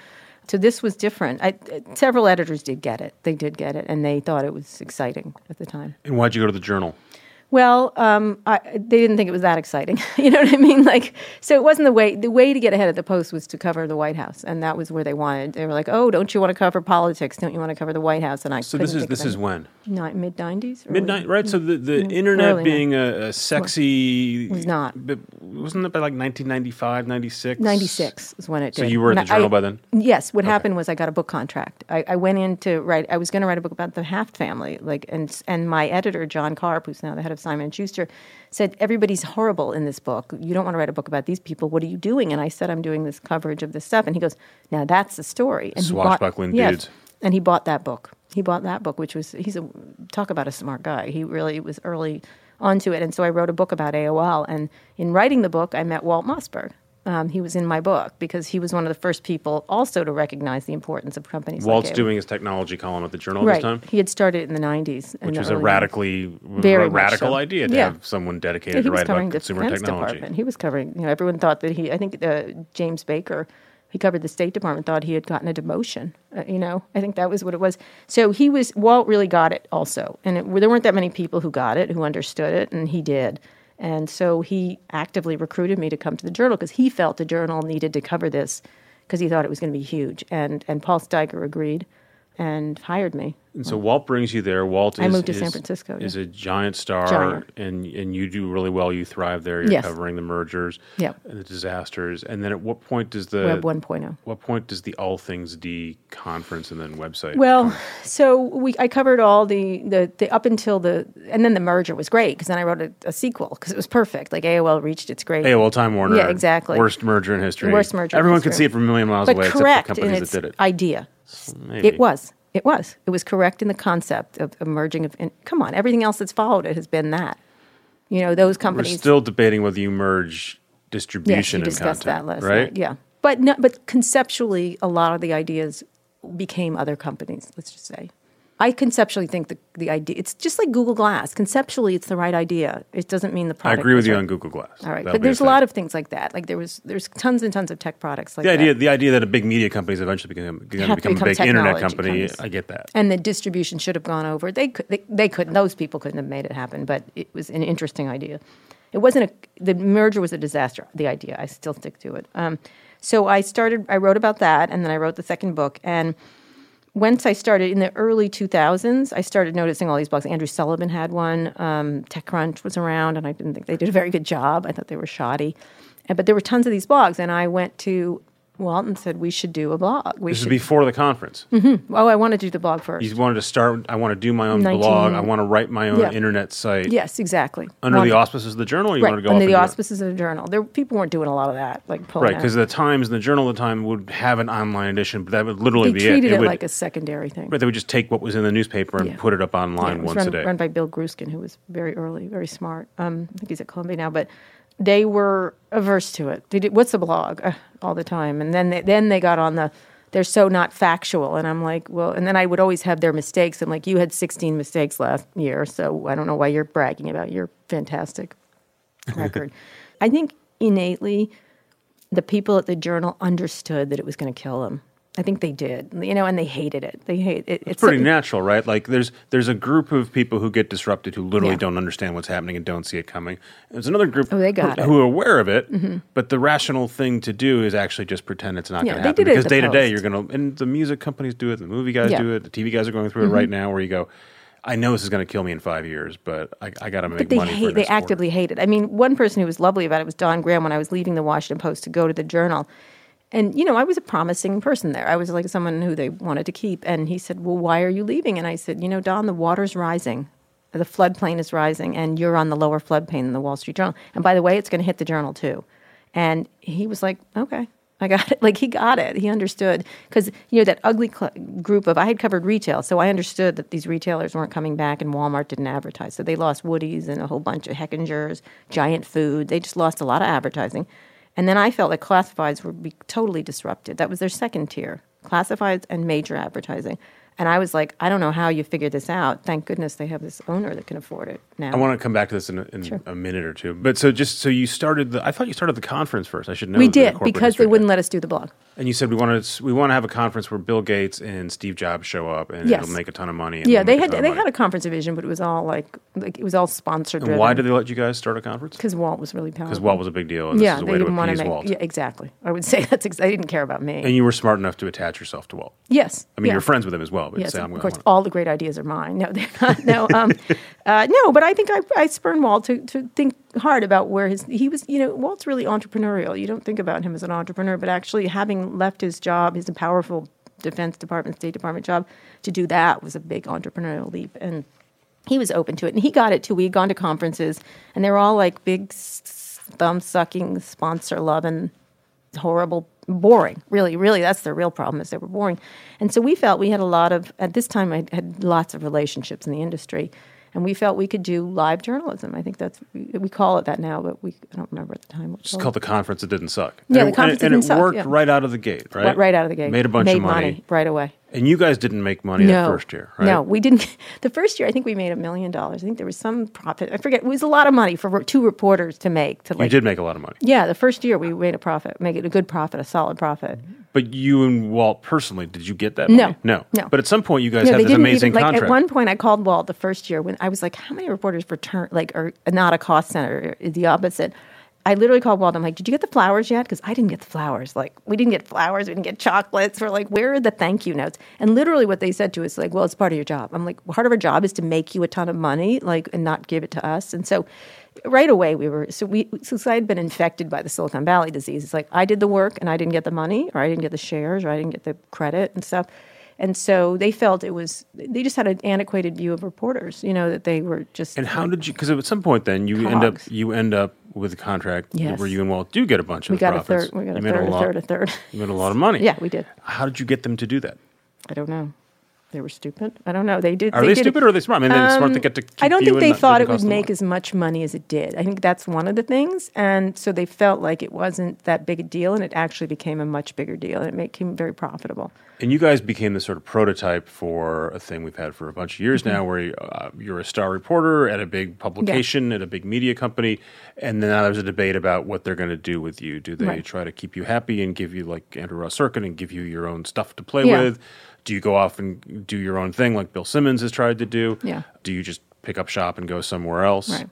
So this was different. I, several editors did get it. They did get it, and they thought it was exciting at the time. and why'd you go to the Journal? Well, um, I, they didn't think it was that exciting. you know what I mean? Like, so it wasn't the way. The way to get ahead of the Post was to cover the White House, and that was where they wanted. They were like, "Oh, don't you want to cover politics? Don't you want to cover the White House?" And I So this is this is when Ni- mid nineties, midnight, right? So the, the internet being a, a sexy was not. wasn't it by like 1995, 96? Ninety six is when it So did. you were at the I- Journal by then? Yes. What happened was I got a book contract. I, I went in to write. I was going to write a book about the Haft family, like, and and my editor John Karp, who's now the head of Simon Schuster, said everybody's horrible in this book. You don't want to write a book about these people. What are you doing? And I said I'm doing this coverage of this stuff. And he goes, Now that's the story. And he bought- Swashbuckling yes. And he bought that book. He bought that book, which was he's a talk about a smart guy. He really was early onto it, and so I wrote a book about AOL. And in writing the book, I met Walt Mossberg. Um, he was in my book because he was one of the first people also to recognize the importance of companies. Walt's like doing his technology column at the Journal right. this time, He had started it in the '90s, which the was a early 90s. radically Very radical so. idea to Yeah. have someone dedicated he to write about the consumer Defense technology. Department. He was covering. You know, everyone thought that he. I think uh, James Baker, he covered the State Department, thought he had gotten a demotion. Uh, you know, I think that was what it was. So he was. Walt really got it also, and it, there weren't that many people who got it, who understood it, and he did. And so he actively recruited me to come to the Journal because he felt the Journal needed to cover this because he thought it was going to be huge. And and Paul Steiger agreed and hired me. And so Walt brings you there. Walt I moved to is- San Francisco, Is yeah. a giant star, Giant. and and you do really well. You thrive there. You're Yes. covering the mergers, Yep. and the disasters. And then at what point does the Web oh. 1.0. What point does the All Things D conference and then website? Well, so we I covered all the, the, the up until the and then the merger was great because then I wrote a, a sequel because it was perfect. Like AOL reached its great AOL Time Warner. Yeah, exactly. Worst merger in history. Worst merger in Everyone could see it from a million miles but away, correct except in companies its that did it. idea. Maybe. It was. It was. It was correct in the concept of, of merging of. And come on, everything else that's followed it has been that. You know, those We're companies. still debating whether you merge yes, distribution you and content, last right? Yeah, but no, but conceptually, a lot of the ideas became other companies. Let's just say. I conceptually think the, the idea, it's just like Google Glass. Conceptually, it's the right idea. It doesn't mean the product. I agree with you right. on Google Glass. All right, That'll but there's a thing. lot of things like that. Like there was, there's tons and tons of tech products like the that. idea. The idea that a big media company is eventually become, going to to become a big internet company. companies. I get that. and the distribution should have gone over. They could, they, they couldn't. Those people couldn't have made it happen. But it was an interesting idea. It wasn't a. The merger was a disaster. The idea. I still stick to it. Um, so I started. I wrote about that, and then I wrote the second book. And once I started in the early 2000s, I started noticing all these blogs. Andrew Sullivan had one. Um, TechCrunch was around, and I didn't think they did a very good job. I thought they were shoddy. But there were tons of these blogs, and I went to Walt and said we should do a blog. We This is before the conference. oh, I want to do the blog first. You wanted to start. I want to do my own 19 blog. I want to write my own Yeah. internet site Yes, exactly. under Wanted- the auspices of the journal. You right, want to go under the auspices of the journal. There, people weren't doing a lot of that, like pulling Right, because the Times and the Journal at the time would have an online edition, but that would literally they be treated it. it, would, like a secondary thing. right, they would just take what was in the newspaper and Yeah. put it up Yeah, online it was once run, a day. run by Bill Grueskin, who was very early, very smart. Um, I think he's at Columbia now, but they were averse to it. They did, What's a blog? Uh, all the time, and then they, then they got on the. They're so not factual, and I'm like, well, and then I would always have their mistakes. I'm like, you had 16 mistakes last year, so I don't know why you're bragging about your fantastic record. I think innately, the people at the Journal understood that it was going to kill them. I think they did, you know, and they hated it. They hate it. It's pretty natural, right? Like there's there's a group of people who get disrupted who literally Yeah. don't understand what's happening and don't see it coming. There's another group Oh, they got who. Mm-hmm. who are aware of it, but the rational thing to do is actually just pretend it's not Yeah, going to happen because day to day you're going to and the music companies do it, the movie guys Yeah. Mm-hmm. do it, the TV guys are going through it right now where you go I know this is going to kill me in 5 years, but I, I got to make But they money hate. They quarter. actively hate it. I mean, one person who was lovely about it was Don Graham. When I was leaving the Washington Post to go to the Journal, and you know, I was a promising person there. I was like someone who they wanted to keep. And he said, "Well, why are you leaving?" And I said, "You know, Don, the water's rising." The floodplain is rising, and you're on the lower floodplain in the Wall Street Journal. And by the way, it's going to hit the Journal too. And he was like, "Okay, I got it." Like he got it. He understood because you know that ugly cl- group of I had covered retail, so I understood that these retailers weren't coming back, and Walmart didn't advertise, so they lost Woody's and a whole bunch of Hechingers, Giant Food. They just lost a lot of advertising. And then I felt that classifieds would be totally disrupted. That was their second tier, classifieds and major advertising. And I was like, I don't know how you figured this out. Thank goodness they have this owner that can afford it now. I want to come back to this in, a, in a minute or two. But so just so you started the I thought you started the conference first. I should know we did because they wouldn't let us do the blog. And you said we want to we want to have a conference where Bill Gates and Steve Jobs show up and Yes. it'll make a ton of money. And Yeah, they had they money. had a conference division, but it was all like like it was all sponsored. And why did they let you guys start a conference? Because Walt was really powerful. Because Walt was a big deal. And this yeah, a they way didn't want to make. Walt. Yeah, exactly. I would say that's. Ex- they didn't care about me. And you were smart enough to attach yourself to Walt. yes, I mean, yeah. you're friends with him as well. But Yes, say, of course, wanna- all the great ideas are mine. No, they're not. No, um, uh, no, but I think I, I spurn Walt to, to think hard about where his he was. You know, Walt's really entrepreneurial. You don't think about him as an entrepreneur, but actually having left his job, his powerful Defense Department, State Department job, to do that was a big entrepreneurial leap, and he was open to it, and he got it too. We had gone to conferences, and they were all like big thumb sucking, sponsor loving horrible boring really really that's their real problem is they were boring and so we felt we had a lot of at this time i had lots of relationships in the industry and we felt we could do live journalism i think that's we, call it that now but we i don't remember at the time It's called called the conference. It didn't suck. Yeah, and the it, conference and, didn't it suck, worked yeah. right out of the gate, right? Right, out of the gate Made a bunch Made of money. right away And you guys didn't make money no that first year, right? no we didn't the first year i think we made a million dollars i think there was some profit i forget it was a lot of money for two reporters to make to You like did make a lot of money. yeah the first year we made a profit make it a good profit a solid profit But you and Walt personally, did you get that money? No. No. no. But at some point, you guys No, had this amazing even like contract. at one point I called Walt the first year when I was like, How many reporters return like are not a cost center is the opposite. I literally called Walt. I'm like, Did you get the flowers yet? Because I didn't get the flowers. Like, we didn't get flowers. We didn't get chocolates. We're like, Where are the thank you notes? And literally, what they said to us, like, Well, it's part of your job. I'm like, Part of our job is to make you a ton of money, like, and not give it to us. And so, right away, we were so we since I had been infected by the Silicon Valley disease. It's like I did the work and I didn't get the money, or I didn't get the shares, or I didn't get the credit and stuff. And so they felt it was, they just had an antiquated view of reporters, you know, that they were just. and how did you? Because at some point, then you end up you end up with a contract Yes. where you and Walt do get a bunch of we got a third, we got a you third, a lot, third, a third. You made a lot of money. Yeah, we did. How did you get them to do that? I don't know. They were stupid. I don't know. They did. Are they, did it- stupid or are they smart? I mean, they're smart to Um, get to. Keep I don't think they thought it would make as much money as it did. I think that's one of the things, and so they felt like it wasn't that big a deal, and it actually became a much bigger deal, and it became very profitable. And you guys became the sort of prototype for a thing we've had for a bunch of years Mm-hmm. now, where uh, you're a star reporter at a big publication, at a big media company, and then now there's a debate about what they're going to do with you. Do they Right. try to keep you happy and give you like Andrew Ross Sorkin and give you your own stuff to play Yeah. with? Do you go off and do your own thing like Bill Simmons has tried to do? Yeah. Do you just pick up shop and go somewhere else? Right.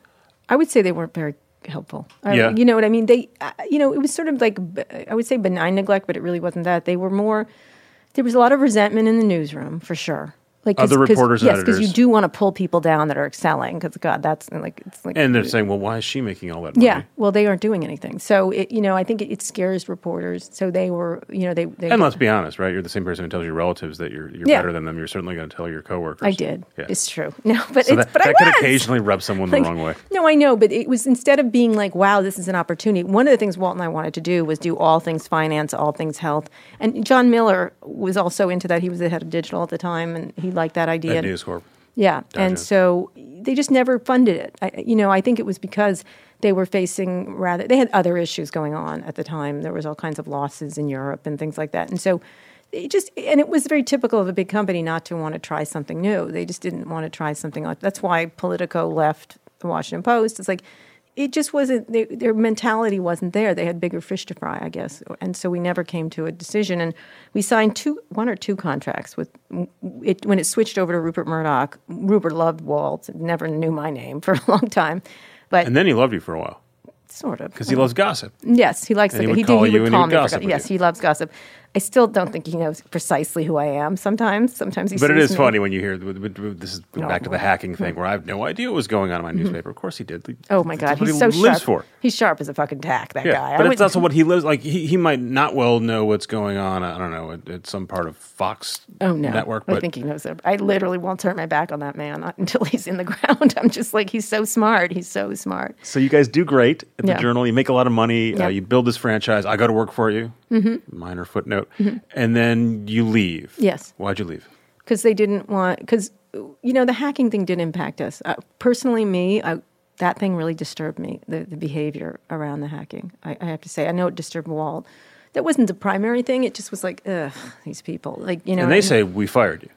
I would say they weren't very helpful. I- Yeah. you know what I mean? They, uh, you know, it was sort of like I would say benign neglect, but it really wasn't that. They were more. There was a lot of resentment in the newsroom for sure. Like Other reporters yes, because you do want to pull people down that are excelling. Because God, that's like it's like And they're saying, well, why is she making all that money? yeah. Well, they aren't doing anything. So it, you know, I think it, it scares reporters. So they were, you know, they. they And let's be honest, right? You're the same person who tells your relatives that you're, you're Yeah. better than them. You're certainly going to tell your coworkers. I did. Yeah. It's true. No, but so it's that, but that I could was. occasionally rub someone the wrong way. No, I know, but it was instead of being like, "Wow, this is an opportunity." One of the things Walt and I wanted to do was do all things finance, all things health, and John Miller was also into that. He was the head of digital at the time, and he liked that idea. At News Corp. Yeah, and so they just never funded it. I, you know, I think it was because they were facing rather they had other issues going on at the time. There was all kinds of losses in Europe and things like that, and so it just and it was very typical of a big company not to want to try something new. They just didn't want to try something like that's why Politico left the Washington Post. It's like it just wasn't they, their mentality wasn't there. They had bigger fish to fry, I guess, and so we never came to a decision. And we signed two, one or two contracts with it when it switched over to Rupert Murdoch. Rupert loved Walt, never knew my name for a long time, but And then he loved you for a while sort of because he loves gossip. Yes, he likes And it. he would he call did. He you would call me. gossip yes, you. he loves gossip. I still don't think he knows precisely who I am. Sometimes, sometimes he. But it is me. funny when you hear this is No, back to the hacking thing where I have no idea what was going on in my newspaper. Of course he did. Oh my god, he's he so lives sharp. for. He's sharp as a fucking tack. That Yeah, guy. I but would- it's also what he lives like. He, he might not well know what's going on. I don't know at, at some part of Fox Oh no! network, I but think he knows it. I literally won't turn my back on that man until he's in the ground. I'm just like he's so smart. He's so smart. So you guys do great at the Yeah. Journal. You make a lot of money. Uh, you build this franchise. I go to work for you. Mm-hmm. Minor footnote. And then you leave. Yes. Why'd you leave? because they didn't want because you know the hacking thing did impact us uh, personally me I, that thing really disturbed me the, the behavior around the hacking I, I have to say i know it disturbed walt that wasn't the primary thing it just was like ugh these people like you know and they say we fired you.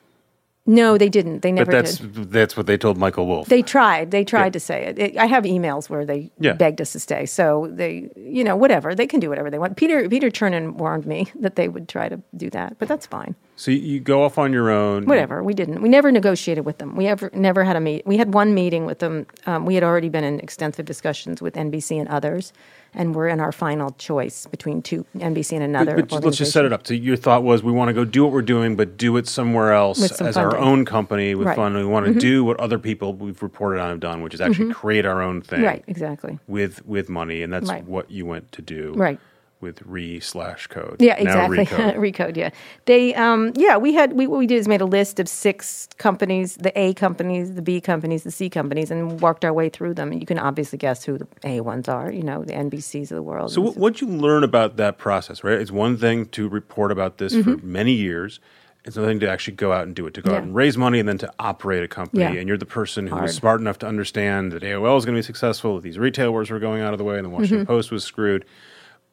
No they didn't. They never But that's did. that's what they told Michael Wolff. they tried. They tried Yeah. to say it. it i have emails where they Yeah. begged us to stay. So they you know whatever. They can do whatever they want. Peter peter chernin warned me that they would try to do that but that's fine. So you, go off on your own. whatever. We didn't. We never negotiated with them. We ever never had a meet we had one meeting with them. Um, we had already been in extensive discussions with nbc and others and we're in our final choice between two nbc and another But, but let's just set it up. So your thought was we want to go do what we're doing, but do it somewhere else as our own company with Right. Mm-hmm. fun. We want to do what other people we've reported on have done, which is actually create our own thing. right exactly With with money, and that's Right. what you went to do. Right. With re slash code. yeah exactly Recode. recode yeah they um yeah we had we, what we did is made a list of six companies the a companies the b companies the c companies and worked our way through them and you can obviously guess who the a ones are you know the nbcs of the world So what what'd you learn about that process? Right, it's one thing to report about this for many years. It's another thing to actually go out and do it, to go out Mm-hmm. And raise money, and then to operate a company. Yeah. And you're the person who was smart enough to understand that AOL is going to be successful, that these retailers were going out of the way, and the Washington Mm-hmm. Post was screwed.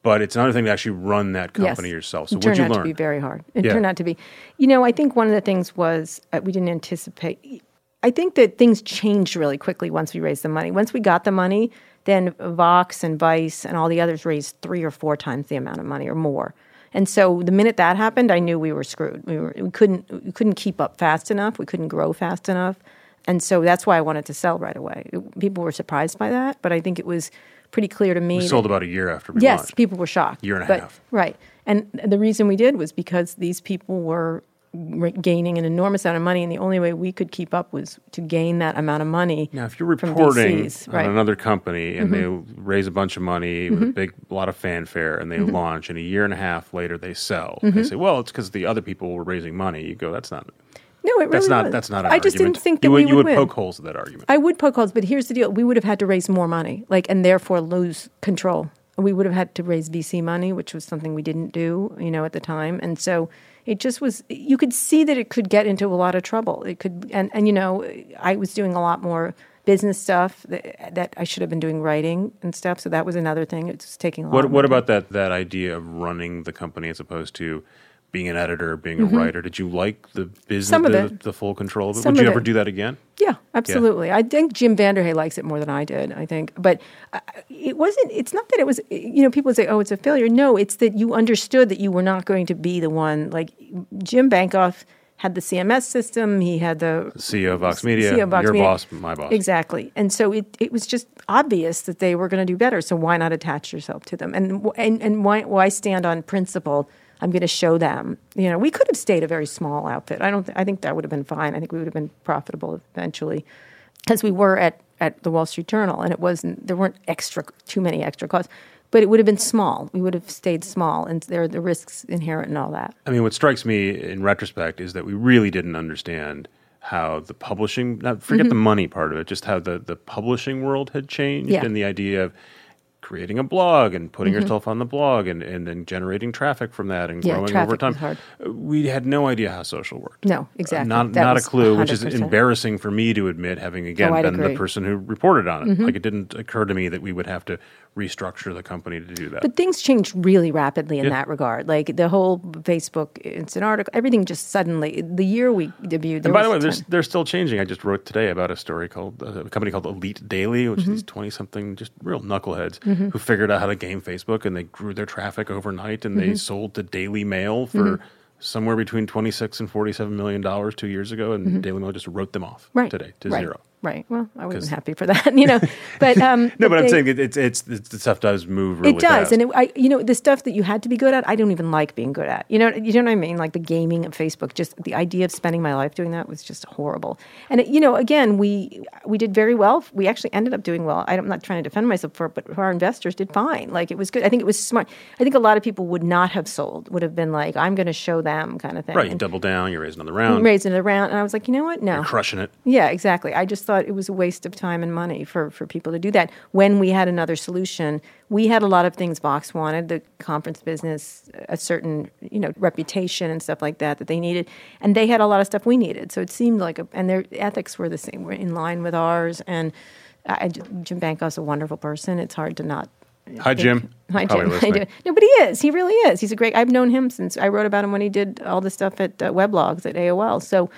But it's another thing to actually run that company yourself. So it what'd turned you out learn? to be very hard. It Yeah. turned out to be, you know, I think one of the things was uh, we didn't anticipate. I think that things changed really quickly once we raised the money. Once we got the money, then Vox and Vice and all the others raised three or four times the amount of money or more. And so the minute that happened, I knew we were screwed. We were we couldn't we couldn't keep up fast enough. We couldn't grow fast enough. And so that's why I wanted to sell right away. It- people were surprised by that, but I think it was pretty clear to me. we sold about a year after we Yes, launched. people were shocked. Year and a but, half. Right. And the reason we did was because these people were gaining an enormous amount of money, and the only way we could keep up was to gain that amount of money. Now, if you're reporting VCs, on right. Mm-hmm. another company and they raise a bunch of money with a big, a lot of fanfare, and they launch, and a year and a half later they sell, Mm-hmm. they say, "Well, it's because the other people were raising money." You go, "That's not. No, it really That's not. was. That's not." An I just argument. didn't think that you would, we you would, would win. poke holes at that argument. I would poke holes, but here's the deal: we would have had to raise more money, like, and therefore lose control. We would have had to raise VC money, which was something we didn't do, you know, at the time, and so it just was. You could see that it could get into a lot of trouble. It could, and and you know, I was doing a lot more business stuff that, that I should have been doing writing and stuff. So that was another thing. It's taking a lot. what What about that that idea of running the company as opposed to being an editor, being a writer? Did you like the business, Mm-hmm. The, the full control of it? Some would you ever it. do that again? Yeah, absolutely. I think Jim VandeHei likes it more than I did. I think, but uh, it wasn't. It's not that it was. You know, people say, "Oh, it's a failure." No, it's that you understood that you were not going to be the one. Like Jim Bankoff had the CMS system. He had the CEO of Vox Media, CEO of Vox your Media. boss, my boss. Exactly. And so it, it was just obvious that they were going to do better. So why not attach yourself to them? And and, and why, why stand on principle? I'm going to show them. You know, we could have stayed a very small outfit. I don't. Th- I think that would have been fine. I think we would have been profitable eventually, because we were at at the Wall Street Journal, and it wasn't. There weren't extra too many extra costs, but it would have been small. We would have stayed small, and there are the risks inherent in all that. I mean, what strikes me in retrospect is that we really didn't understand how the publishing, not forget the money part of it, just how the, the publishing world had changed Mm-hmm. Yeah. and the idea of creating a blog and putting yourself on the blog and, and then generating traffic from that and Mm-hmm. Yeah, growing over time. Uh, We had no idea how social worked. No, exactly. Not, That not a clue, which is embarrassing for me to admit, having again Oh, been the agree. Mm-hmm. person who reported on it. Like it didn't occur to me that we would have to restructure the company to do that. But things changed really rapidly in Yeah. that regard. Like the whole Facebook instant article, everything just suddenly. The year we debuted, and by the way, they're, they're still changing. I just wrote today about a story called uh, a company called Elite Daily, which is Mm-hmm. these twenty something just real knuckleheads who figured out how to game Facebook and they grew their traffic overnight and Mm-hmm. they sold to Daily Mail for somewhere between twenty six and forty seven million dollars two years ago, and Daily Mail just wrote them off Mm-hmm. right today to right, zero. Right. Well, I wasn't happy for that, you know. But um, No, but I'm they- saying it, it's, it's it's the stuff does move really it does, fast. and it, I, you know, the stuff that you had to be good at, I don't even like being good at. You know, you know what I mean? Like the gaming of Facebook. Just the idea of spending my life doing that was just horrible. And it, you know, again, we we did very well. We actually ended up doing well. I'm not trying to defend myself for it, but our investors did fine. Like it was good. I think it was smart. I think a lot of people would not have sold. Would have been like, I'm going to show them kind of thing. right, you And double down, you raise another round, raising it around, and I was like, you know what? No, you're crushing it. yeah, exactly. I just thought it was a waste of time and money for, for people to do that. When we had another solution, we had a lot of things Vox wanted, the conference business, a certain, you know, reputation and stuff like that that they needed. And they had a lot of stuff we needed. So it seemed like, a, and their ethics were the same, were in line with ours. And I, Jim Bankoff's a wonderful person. It's hard to not Hi, Jim. Hi, Jim. Hi. Jim. No, but he is. He really is. He's a great. I've known him since I wrote about him when he did all the stuff at uh, weblogs at AOL. So,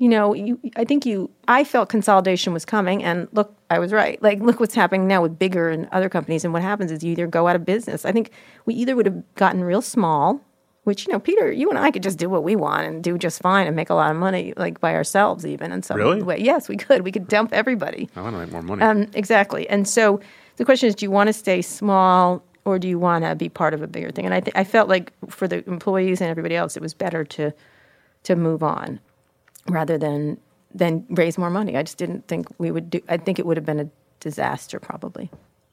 you know, you, I think you. I felt consolidation was coming, and look, I was right. Like, look what's happening now with bigger and other companies. And what happens is you either go out of business. I think we either would have gotten real small, which you know, Peter, you and I could just do what we want and do just fine and make a lot of money, like by ourselves, even in some Really? way. Yes, we could. We could dump everybody. I want to make more money. Um, exactly. And so the question is, do you want to stay small or do you want to be part of a bigger thing? And I, th- I felt like for the employees and everybody else, it was better to to move on rather than than raise more money. I just didn't think we would do. I think it would have been a disaster probably.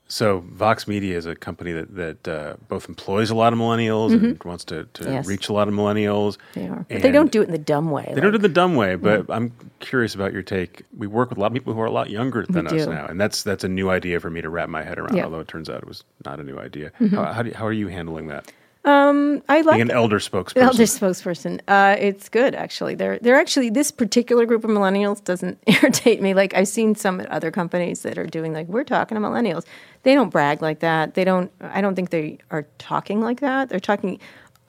So Vox Media is a company that that uh, both employs a lot of millennials and wants to, to Mm-hmm. Yes. reach a lot of millennials. They are, but they don't do it in the dumb way. They don't do it the dumb way, but I'm curious about your take. We work with a lot of people who are a lot younger than us do. now, and that's that's a new idea for me to wrap my head around. Mm-hmm. Although it turns out it was not a new idea. How, how, do how are you handling that? I like Being an elder spokesperson. Elder spokesperson. Uh, it's good actually. They're they're actually this particular group of millennials doesn't irritate me. Like I've seen some at other companies that are doing like we're talking to millennials. They don't brag like that. They don't. I don't think they are talking like that. They're talking.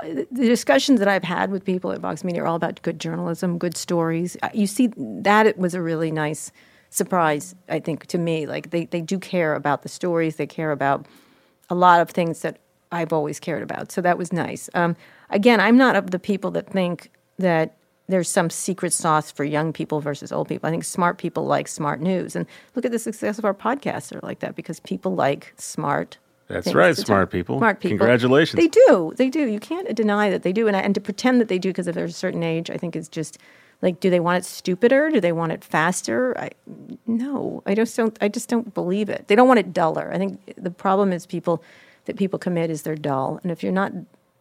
The discussions that I've had with people at Vox Media are all about good journalism, good stories. Uh, You see, that it was a really nice surprise. I think to me, like they they do care about the stories. They care about a lot of things that I've always cared about. So that was nice. Um, again, I'm not of the people that think that there's some secret sauce for young people versus old people. I think smart people like smart news. And look at the success of our podcasts are like that because people like smart. That's right, smart people. Smart people. Congratulations. They do. They do. You can't deny that they do. And, and to pretend that they do because of their certain age, I think is just like, do they want it stupider? Do they want it faster? I, no, I just don't. I just don't believe it. They don't want it duller. I think the problem is people that people commit is they're dull. And if you're not,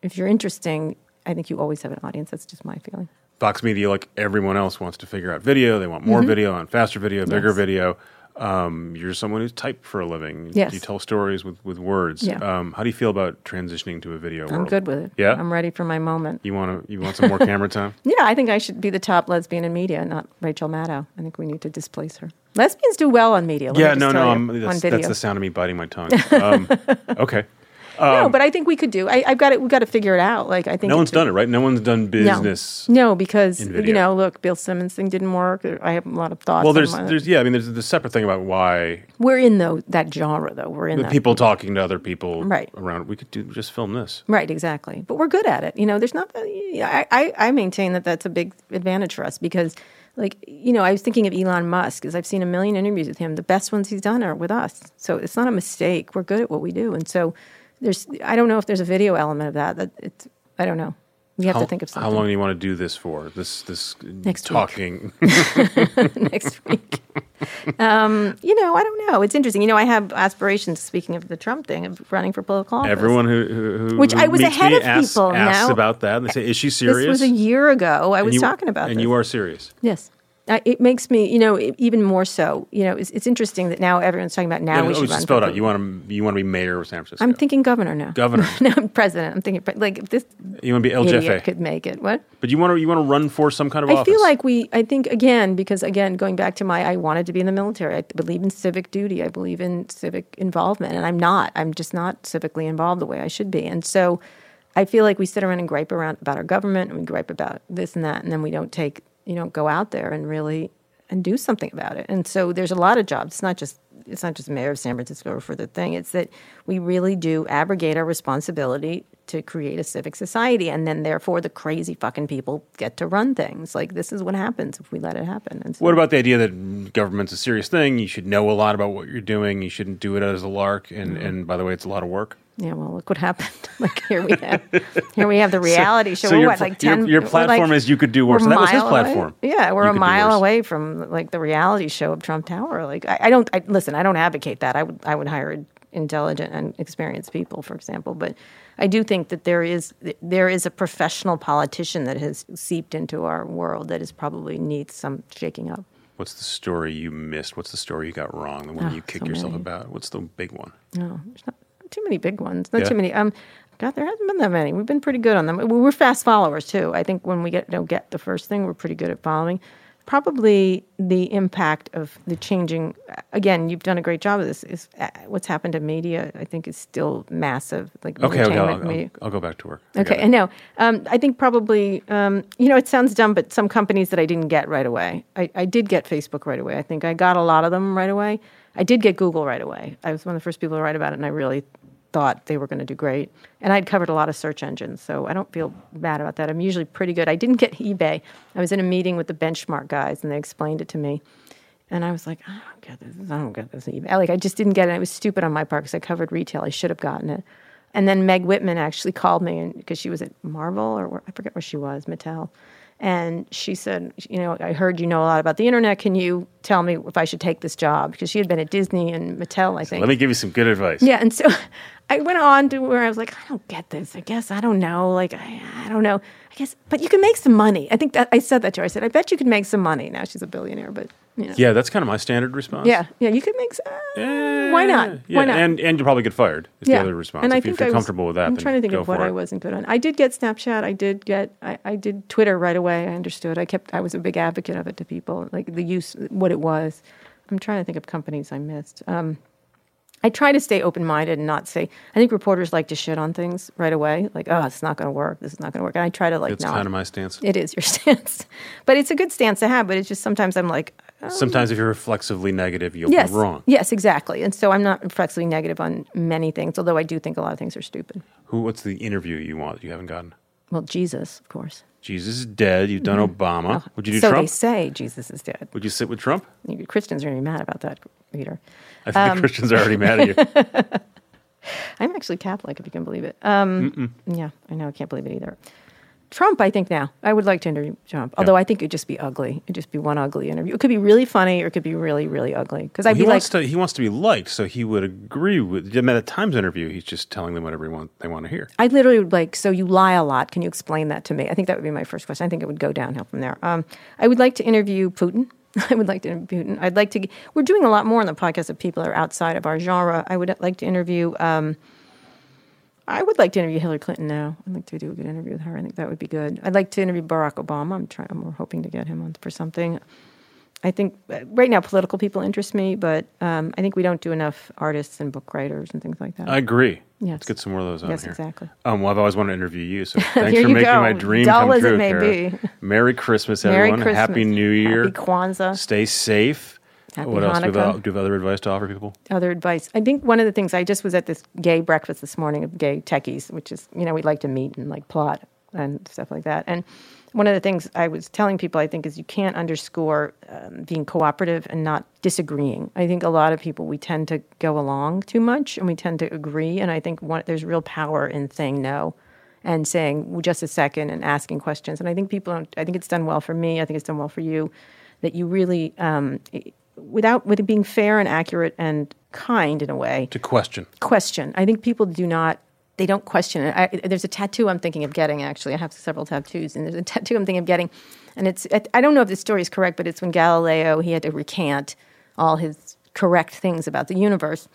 if you're interesting, I think you always have an audience. That's just my feeling. Vox Media, like everyone else, wants to figure out video. They want more video and faster video, bigger Mm-hmm. Yes. video. Um, you're someone who's typed for a living. Yes. You tell stories with, with words. Yeah. Um, how do you feel about transitioning to a video I'm world? good with it. Yeah? I'm ready for my moment. You want to? You want some more camera time? Yeah, I think I should be the top lesbian in media, not Rachel Maddow. I think we need to displace her. Lesbians do well on media. yeah, no, no. you, that's, video. that's the sound of me biting my tongue. Um, okay. No, um, but I think we could do. I, I've got it. We've got to figure it out. Like I think No one's done it, right? No one's done business. No, because in you know, look, Bill Simmons thing didn't work. I have a lot of thoughts. Well, there's, there's, yeah. I mean, there's the separate thing about why we're in though that genre though. We're in people talking to other people Right. around. We could do just film this. Right, exactly. But we're good at it. You know, there's not. Uh, I, I, I maintain that that's a big advantage for us because, like, you know, I was thinking of Elon Musk because I've seen a million interviews with him. The best ones he's done are with us, so it's not a mistake. We're good at what we do, and so there's. I don't know if there's a video element of that. That it's. I don't know. We have how, to think of something How long do you want to do this for? This this Next week. talking. next week. um, you know, I don't know. It's interesting. You know, I have aspirations. Speaking of the Trump thing, of running for political office. Everyone who, who, who Which who I was ahead of asks, people. asks Now- about that. And they say, "Is she serious?" This was a year ago. I was you- talking about and this. you are serious. Yes. I, it makes me, you know, even more so. You know, it's, it's interesting that now everyone's talking about now Yeah, we oh, should run. out. You want to you want to be mayor of San Francisco. I'm thinking governor now. Governor. no, I'm president. I'm thinking like if this you want to be idiot LJFA. could make it. What? But you want to you want to run for some kind of office? I office. feel like we, I think again, because again, going back to my, I wanted to be in the military. I believe in civic duty. I believe in civic involvement, and I'm not. I'm just not civically involved the way I should be. And so I feel like we sit around and gripe around about our government and we gripe about this and that, and then we don't take, you know, go out there and really and do something about it. And so there's a lot of jobs. It's not just it's not just mayor of San Francisco for the thing. It's that we really do abrogate our responsibility to create a civic society, and then therefore the crazy fucking people get to run things. Like this is what happens if we let it happen. And so, What about the idea that government's a serious thing? You should know a lot about what you're doing. You shouldn't do it as a lark. And Mm-hmm. and by the way, it's a lot of work. yeah, well, look what happened. like here we have here we have the reality show. so your what, like ten? your we're platform like- is you could do worse. And that was his mile away. platform. Yeah, we're You a mile away from like the reality show of Trump Tower. Like I, I don't I, listen. I don't advocate that. I would I would hire intelligent and experienced people, for example. But I do think that there is there is a professional politician that has seeped into our world that is probably needs some shaking up. What's the story you missed? What's the story you got wrong? The one Oh, you kick so yourself many. about? What's the big one? No, there's not too many big ones. Not Yeah. too many. Um, God, there hasn't been that many. We've been pretty good on them. We- We're fast followers too. I think when we get don't get the first thing, we're pretty good at following. Probably the impact of the changing. Again, you've done a great job of this. Is uh, what's happened to media? I think is still massive. Like Okay, okay, I'll. I'll, I'll go back to work. Okay. I know. Um, I think probably, um, you know, it sounds dumb, but some companies that I didn't get right away. I, I did get Facebook right away. I think I got a lot of them right away. I did get Google right away. I was one of the first people to write about it, and I really thought they were going to do great. And I'd covered a lot of search engines, so I don't feel bad about that. I'm usually pretty good. I didn't get eBay. I was in a meeting with the benchmark guys, and they explained it to me. And I was like, I don't get this. I don't get this eBay. Like, I just didn't get it. It was stupid on my part because I covered retail. I should have gotten it. And then Meg Whitman actually called me because she was at Marvel or I forget where she was, Mattel. And she said, you know, I heard you know a lot about the internet. Can you tell me if I should take this job? Because she had been at Disney and Mattel, I think. Let me give you some good advice. Yeah, and so I went on to where I was like, I don't get this. I guess I don't know. Like I, I don't know. I guess, but you can make some money. I think that I said that to her. I said, I bet you could make some money. Now she's a billionaire, but you know. Yeah, that's kind of my standard response. Yeah, yeah, you could make. Some, Eh, why not? Yeah, Why not? And and you'll probably get fired. Is yeah. the other response. And I if you think feel I was, comfortable with that, I'm trying to think of what I wasn't good on. I did get Snapchat. I did get. I, I did Twitter right away. I understood. I kept. I was a big advocate of it to people, like the use, what it was. I'm trying to think of companies I missed. Um, I try to stay open minded and not say. I think reporters like to shit on things right away, like, "Oh, it's not going to work. This is not going to work." And I try to like, It's kind of my stance. It is your stance, but it's a good stance to have. But it's just sometimes I'm like, oh, Sometimes if you're reflexively negative, you'll yes, be wrong. yes, exactly. And so I'm not reflexively negative on many things, although I do think a lot of things are stupid. Who? What's the interview you want that you haven't gotten? Well, Jesus, of course. Jesus is dead. You've done Obama. Would you do Mm-hmm. so Trump? they say Jesus is dead. Would you sit with Trump? Christians are going to be mad about that, Peter. I think Um, the Christians are already mad at you. I'm actually Catholic, if you can believe it. Um, yeah, I know. I can't believe it either. Trump, I think now. I would like to interview Trump, although I think it'd just be ugly. It'd just be one ugly interview. It could be really funny or it could be really, really ugly. Because I'd he be like, wants to. He wants to be liked, so he would agree with. I At a Times interview, he's just telling them whatever he want, they want to hear. I literally would like, so you lie a lot. Can you explain that to me? I think that would be my first question. I think it would go downhill from there. Um, I would like to interview Putin. I would like to interview Putin. I'd like to, we're doing a lot more on the podcast of people that are outside of our genre. I would like to interview, um, I would like to interview Hillary Clinton now. I'd like to do a good interview with her. I think that would be good. I'd like to interview Barack Obama. I'm trying, I'm hoping to get him on for something. I think uh, right now political people interest me, but um, I think we don't do enough artists and book writers and things like that. I agree. Yes. Let's get some more of those on Yes, here. exactly. Um, well, I've always wanted to interview you, so thanks for making go. my dream Dull come as it true. may Kara. be. Merry Christmas, Merry everyone. Christmas. Happy New Year. Happy Kwanzaa. Stay safe. Happy what else? Do you, have, do you have other advice to offer people? other advice. I think one of the things I just was at this gay breakfast this morning of gay techies, which is you know we'd like to meet and like plot and stuff like that. And one of the things I was telling people I think is you can't underscore um, being cooperative and not disagreeing. I think a lot of people we tend to go along too much and we tend to agree. And I think one, there's real power in saying no and saying well, just a second and asking questions. And I think people don't. I think it's done well for me. I think it's done well for you. That you really. Um, without with it being fair and accurate and kind in a way To question. question i think people do not they don't question it. I, there's a tattoo I'm thinking of getting. Actually, I have several tattoos, and there's a tattoo I'm thinking of getting, and it's I don't know if the story is correct, but it's when Galileo he had to recant all his correct things about the universe,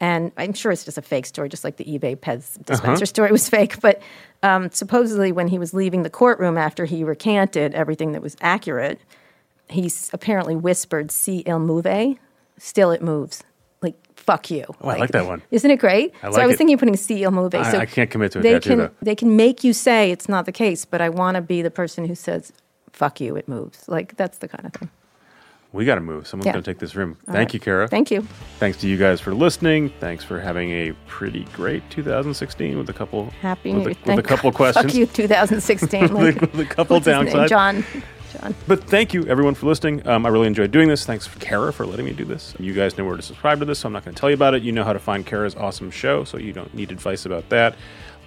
and I'm sure it's just a fake story, just like the eBay Pez dispenser uh-huh. story was fake. But um, supposedly, when he was leaving the courtroom after he recanted everything that was accurate, he apparently whispered, "Si il move, still it moves." Like fuck you. Oh, like, I like that one. Isn't it great? I like so I was it. thinking of putting "si il move." I, so I can't commit to it. they can they can make you say it's not the case, but I want to be the person who says, "Fuck you, it moves." Like that's the kind of thing. We got to move. Someone's Yeah. going to take this room. All Thank right. you, Kara. Thank you. Thanks to you guys for listening. Thanks for having a pretty great 2016 with a couple Happy with, New a, with a couple God. questions. Fuck you, 2016. Like, with a couple what's his name? downsides. John. John. But thank you, everyone, for listening. Um, I really enjoyed doing this. Thanks, Kara, for letting me do this. You guys know where to subscribe to this, so I'm not going to tell you about it. You know how to find Kara's awesome show, so you don't need advice about that.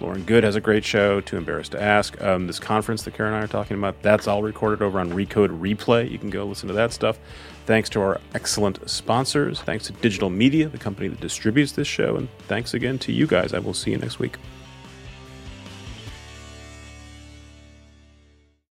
Lauren Goode has a great show, Too Embarrassed to Ask. Um, this conference that Kara and I are talking about, that's all recorded over on Recode Replay. You can go listen to that stuff. Thanks to our excellent sponsors. Thanks to Digital Media, the company that distributes this show. And thanks again to you guys. I will see you next week.